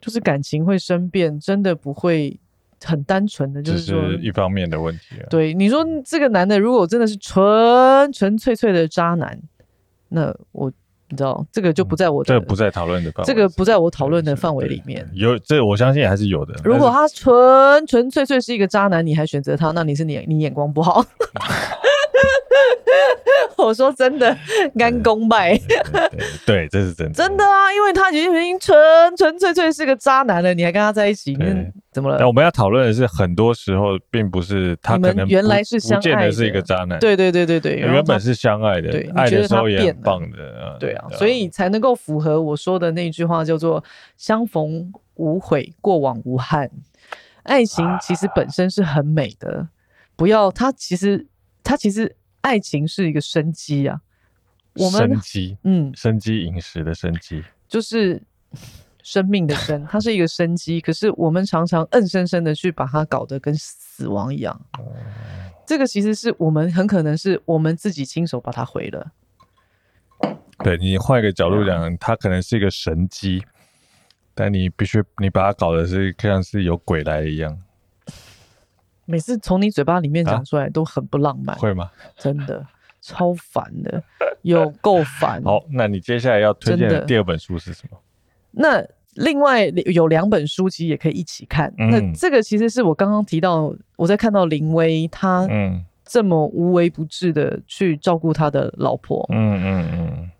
就是感情会生变，真的不会很单纯的，就是说是一方面的问题啊。对，你说这个男的如果真的是纯纯粹粹的渣男，那我。你知道这个就不在我的，这个不在讨论的范围，这个不在我讨论的范围里面。有这个，我相信还是有的。如果他纯纯粹粹是一个渣男，你还选择他，那你是你你眼光不好。我说真的，干公拜。对，这是真的。真的啊，因为他已经纯纯粹粹是个渣男了，你还跟他在一起，你怎么了？那我们要讨论的是，很多时候并不是他可能原来是相爱的，是一个渣男。对对对对对，原本是相爱的，爱的时候也很棒的。对啊，所以才能够符合我说的那句话，叫做“相逢无悔，过往无憾”。爱情其实本身是很美的，不要它其实它其实。爱情是一个生机啊，我们生机，嗯，生机饮食的生机，就是生命的生，它是一个生机。可是我们常常硬生生的去把它搞得跟死亡一样，嗯、这个其实是我们很可能是我们自己亲手把它毁了。对，你换一个角度讲，它可能是一个神机，但你必须你把它搞得是像是有鬼来一样。每次从你嘴巴里面讲出来都很不浪漫，会吗？真的超烦的，有够烦。好，那你接下来要推荐的第二本书是什么？那另外有两本书其实也可以一起看。嗯、那这个其实是我刚刚提到，我在看到林威他嗯这么无微不至的去照顾他的老婆，嗯嗯嗯，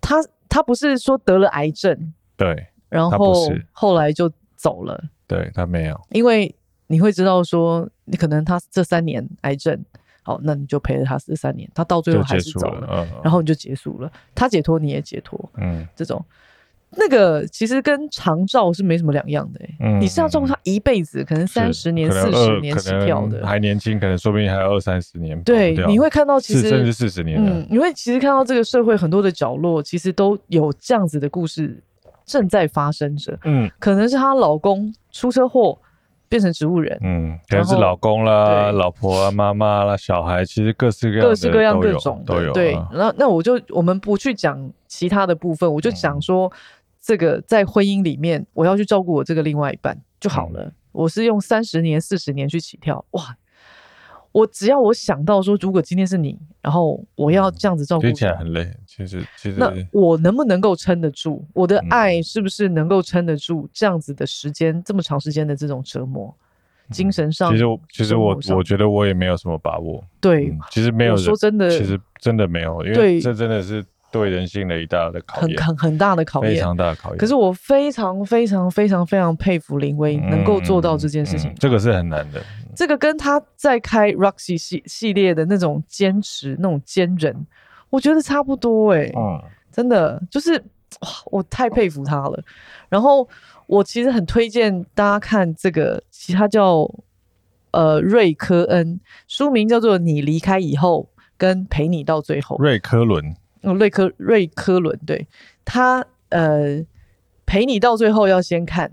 他他不是说得了癌症，对，然后后来就走了，对他没有，因为。你会知道说，你可能他这三年癌症，好，那你就陪着他这三年，他到最后还是走了，然后你就结束了，他解脱你也解脱，嗯，这种。那个其实跟长照是没什么两样的、欸，嗯，你是要照顾他一辈子，可能三十年、四十年起跳的，还年轻，可能说不定还有二三十年，对，你会看到其实甚至四十年，嗯，你会其实看到这个社会很多的角落，其实都有这样子的故事。正在发生着。嗯，可能是她老公出车祸变成植物人，嗯，可能是老公啦、老婆啊、妈妈啦、小孩，其实各式各样各式各样各种都有。对，那那我就我们不去讲其他的部分，我就讲说这个在婚姻里面，我要去照顾我这个另外一半就好了。我是用三十年、四十年去起跳，哇！我只要我想到说，如果今天是你，然后我要这样子照顾，听起来很累。其实，其实那我能不能够撑得住？我的爱是不是能够撑得住这样子的时间，嗯、这么长时间的这种折磨？精神上，其实，其实我我觉得我也没有什么把握。对，嗯、其实没有。说真的，其实真的没有，因为这真的是对人性的一大的考验，很很很大的考验，非常大的考验。可是我非常非常非常非常佩服林威能够做到这件事情，这个是很难的。这个跟他在开 Roxy 系系列的那种坚持、那种坚韧，我觉得差不多哎、欸，嗯，真的就是哇，我太佩服他了。然后我其实很推荐大家看这个，其他叫呃瑞科恩，书名叫做《你离开以后》跟《陪你到最后》。瑞科伦，嗯，瑞科瑞科伦，对他呃陪你到最后要先看，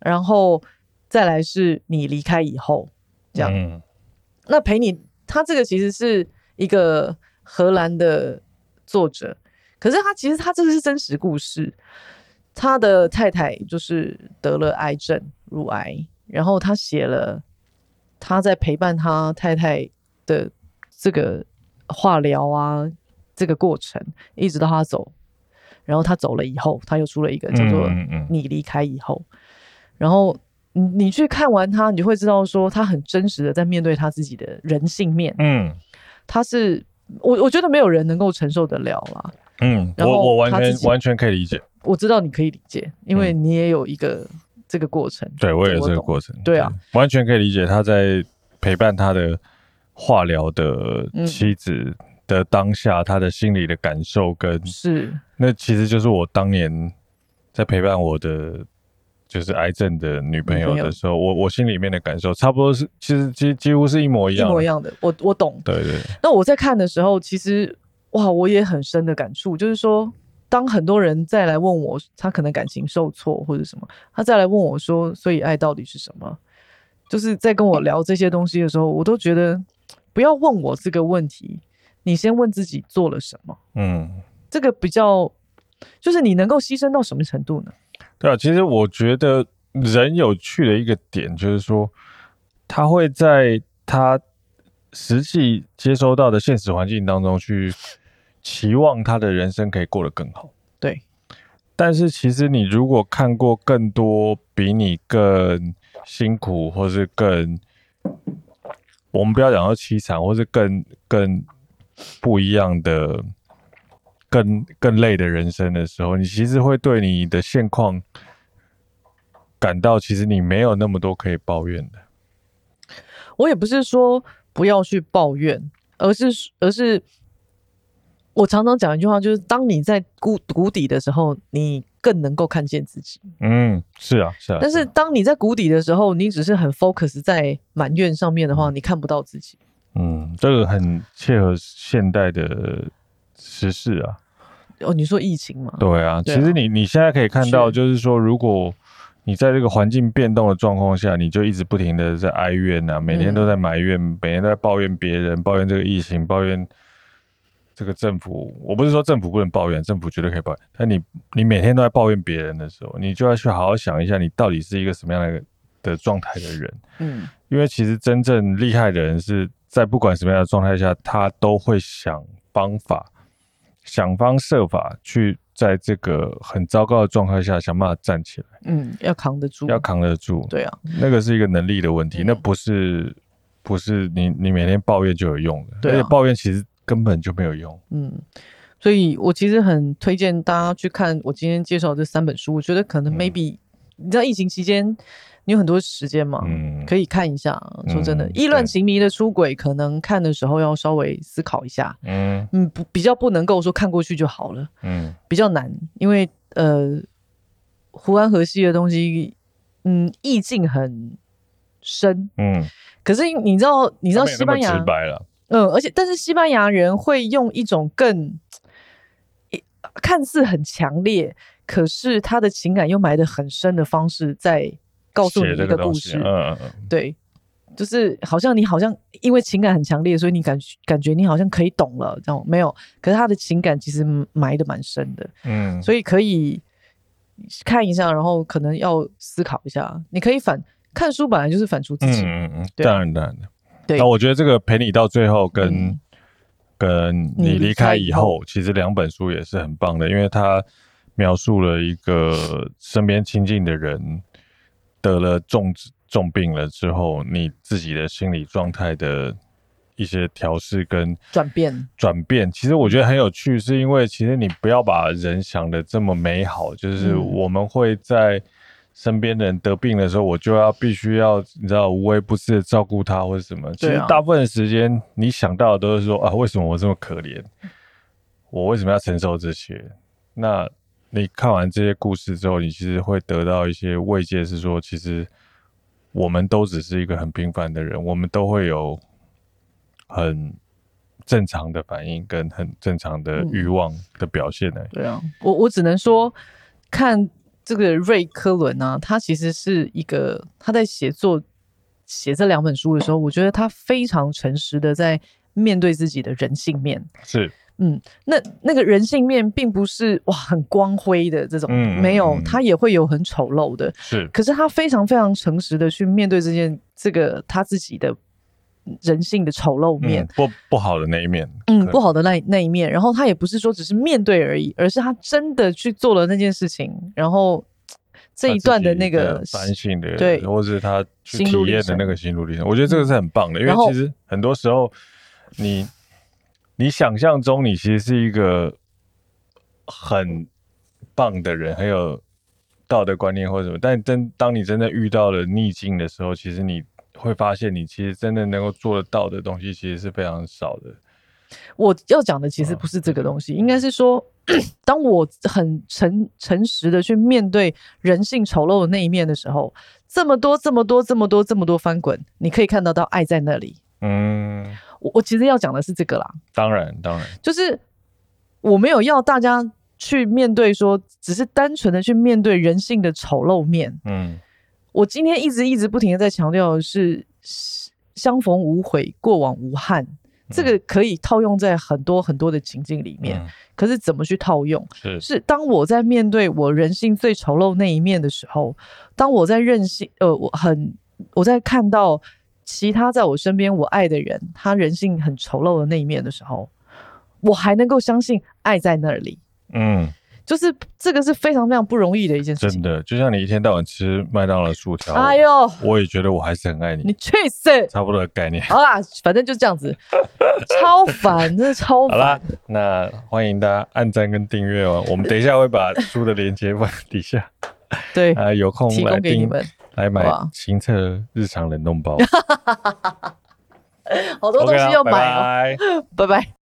然后再来是你离开以后。这样，嗯、那陪你，他这个其实是一个荷兰的作者，可是他其实他这个是真实故事。他的太太就是得了癌症，乳癌，然后他写了他在陪伴他太太的这个化疗啊，这个过程，一直到他走，然后他走了以后，他又出了一个叫做《你离开以后》，嗯嗯嗯然后。你你去看完他，你就会知道说他很真实的在面对他自己的人性面。嗯，他是我我觉得没有人能够承受得了啦。嗯，我我完全完全可以理解。我知道你可以理解，因为你也有一个这个过程。嗯、对我也有这个过程。对啊，完全可以理解他在陪伴他的化疗的妻子的当下，他的心理的感受跟是那其实就是我当年在陪伴我的。就是癌症的女朋友的时候，我我心里面的感受差不多是，其实几几乎是一模一样，一模一样的。我我懂。对，对对。那我在看的时候，其实哇，我也很深的感触，就是说，当很多人再来问我，他可能感情受挫或者什么，他再来问我说，所以爱到底是什么？就是在跟我聊这些东西的时候，我都觉得不要问我这个问题，你先问自己做了什么。嗯，这个比较，就是你能够牺牲到什么程度呢？对啊，其实我觉得人有趣的一个点就是说，他会在他实际接收到的现实环境当中去期望他的人生可以过得更好。对，但是其实你如果看过更多比你更辛苦，或是更我们不要讲到凄惨，或是更更不一样的。更更累的人生的时候，你其实会对你的现况感到，其实你没有那么多可以抱怨的。我也不是说不要去抱怨，而是而是我常常讲一句话，就是当你在谷谷底的时候，你更能够看见自己。嗯，是啊，是啊。但是当你在谷底的时候，你只是很 focus 在埋怨上面的话，你看不到自己。嗯，这个很切合现代的。时事啊，哦，你说疫情吗？对啊，对啊，其实你你现在可以看到，就是说，如果你在这个环境变动的状况下，你就一直不停的在哀怨啊，每天都在埋怨，嗯、每天都在抱怨别人，抱怨这个疫情，抱怨这个政府。我不是说政府不能抱怨，政府绝对可以抱怨，但你你每天都在抱怨别人的时候，你就要去好好想一下，你到底是一个什么样的的状态的人。嗯，因为其实真正厉害的人是在不管什么样的状态下，他都会想方法。想方设法去在这个很糟糕的状态下想办法站起来，嗯，要扛得住，要扛得住，对啊，那个是一个能力的问题，嗯、那不是不是你你每天抱怨就有用的，对、啊，而且抱怨其实根本就没有用，嗯，所以我其实很推荐大家去看我今天介绍这三本书，我觉得可能 maybe、嗯、你知道疫情期间。你有很多时间嘛，嗯，可以看一下。说真的，意乱情迷的出轨，可能看的时候要稍微思考一下。嗯嗯，不比较不能够说看过去就好了。嗯，比较难，因为呃，胡安河西的东西，嗯，意境很深。嗯，可是你知道，你知道西班牙，嗯，而且但是西班牙人会用一种更看似很强烈。可是他的情感又埋得很深的方式，在告诉你一个故事。嗯嗯嗯，对，就是好像你好像因为情感很强烈，所以你感感觉你好像可以懂了，这样没有？可是他的情感其实埋的蛮深的。嗯，所以可以看一下，然后可能要思考一下。你可以反看书，本来就是反刍自己。嗯嗯嗯，当然当然的。对，那我觉得这个陪你到最后跟、嗯。跟你离开以后，其实两本书也是很棒的，因为他描述了一个身边亲近的人得了重重病了之后，你自己的心理状态的一些调试跟转变。转变，其实我觉得很有趣，是因为其实你不要把人想的这么美好，就是我们会在。身边的人得病的时候，我就要必须要你知道无微不至的照顾他或者什么。其实大部分的时间，你想到的都是说啊，为什么我这么可怜？我为什么要承受这些？那你看完这些故事之后，你其实会得到一些慰藉，是说其实我们都只是一个很平凡的人，我们都会有很正常的反应跟很正常的欲望的表现的。对啊，我我只能说看。这个瑞科伦呢、啊，他其实是一个他在写作写这两本书的时候，我觉得他非常诚实的在面对自己的人性面。是，嗯，那那个人性面并不是哇很光辉的这种，嗯、没有，他也会有很丑陋的。是，可是他非常非常诚实的去面对这件这个他自己的。人性的丑陋面，嗯、不不好的那一面，嗯，不好的那那一面。然后他也不是说只是面对而已，而是他真的去做了那件事情。然后这一段的那个反省的，对，或者是他去体验的那个心路历程，我觉得这个是很棒的。因为其实很多时候你，你你想象中你其实是一个很棒的人，很有道德观念或者什么，但 真当你真的遇到了逆境的时候，其实你。会发现，你其实真的能够做得到的东西，其实是非常少的。我要讲的其实不是这个东西，应该是说，当我很诚诚实的去面对人性丑陋的那一面的时候，这么多、这么多、这么多、这么多翻滚，你可以看得到爱在那里。嗯，我我其实要讲的是这个啦。当然，当然，就是我没有要大家去面对说，只是单纯的去面对人性的丑陋面。嗯。我今天一直一直不停的在强调的是相逢无悔，过往无憾，嗯，这个可以套用在很多很多的情境里面。嗯，可是怎么去套用？是是，当我在面对我人性最丑陋那一面的时候，当我在任性，呃，我很我在看到其他在我身边我爱的人，他人性很丑陋的那一面的时候，我还能够相信爱在那里。嗯。就是这个是非常非常不容易的一件事情，真的，就像你一天到晚吃麦当劳薯条，哎呦，我也觉得我还是很爱你。你去死！差不多的概念。好啦，反正就这样子，超烦，真的超烦。好啦，那欢迎大家按赞跟订阅哦。我们等一下会把书的链接放底下。对啊，有空提供给你们来买行测日常冷冻包。好多东西要买哦。拜拜。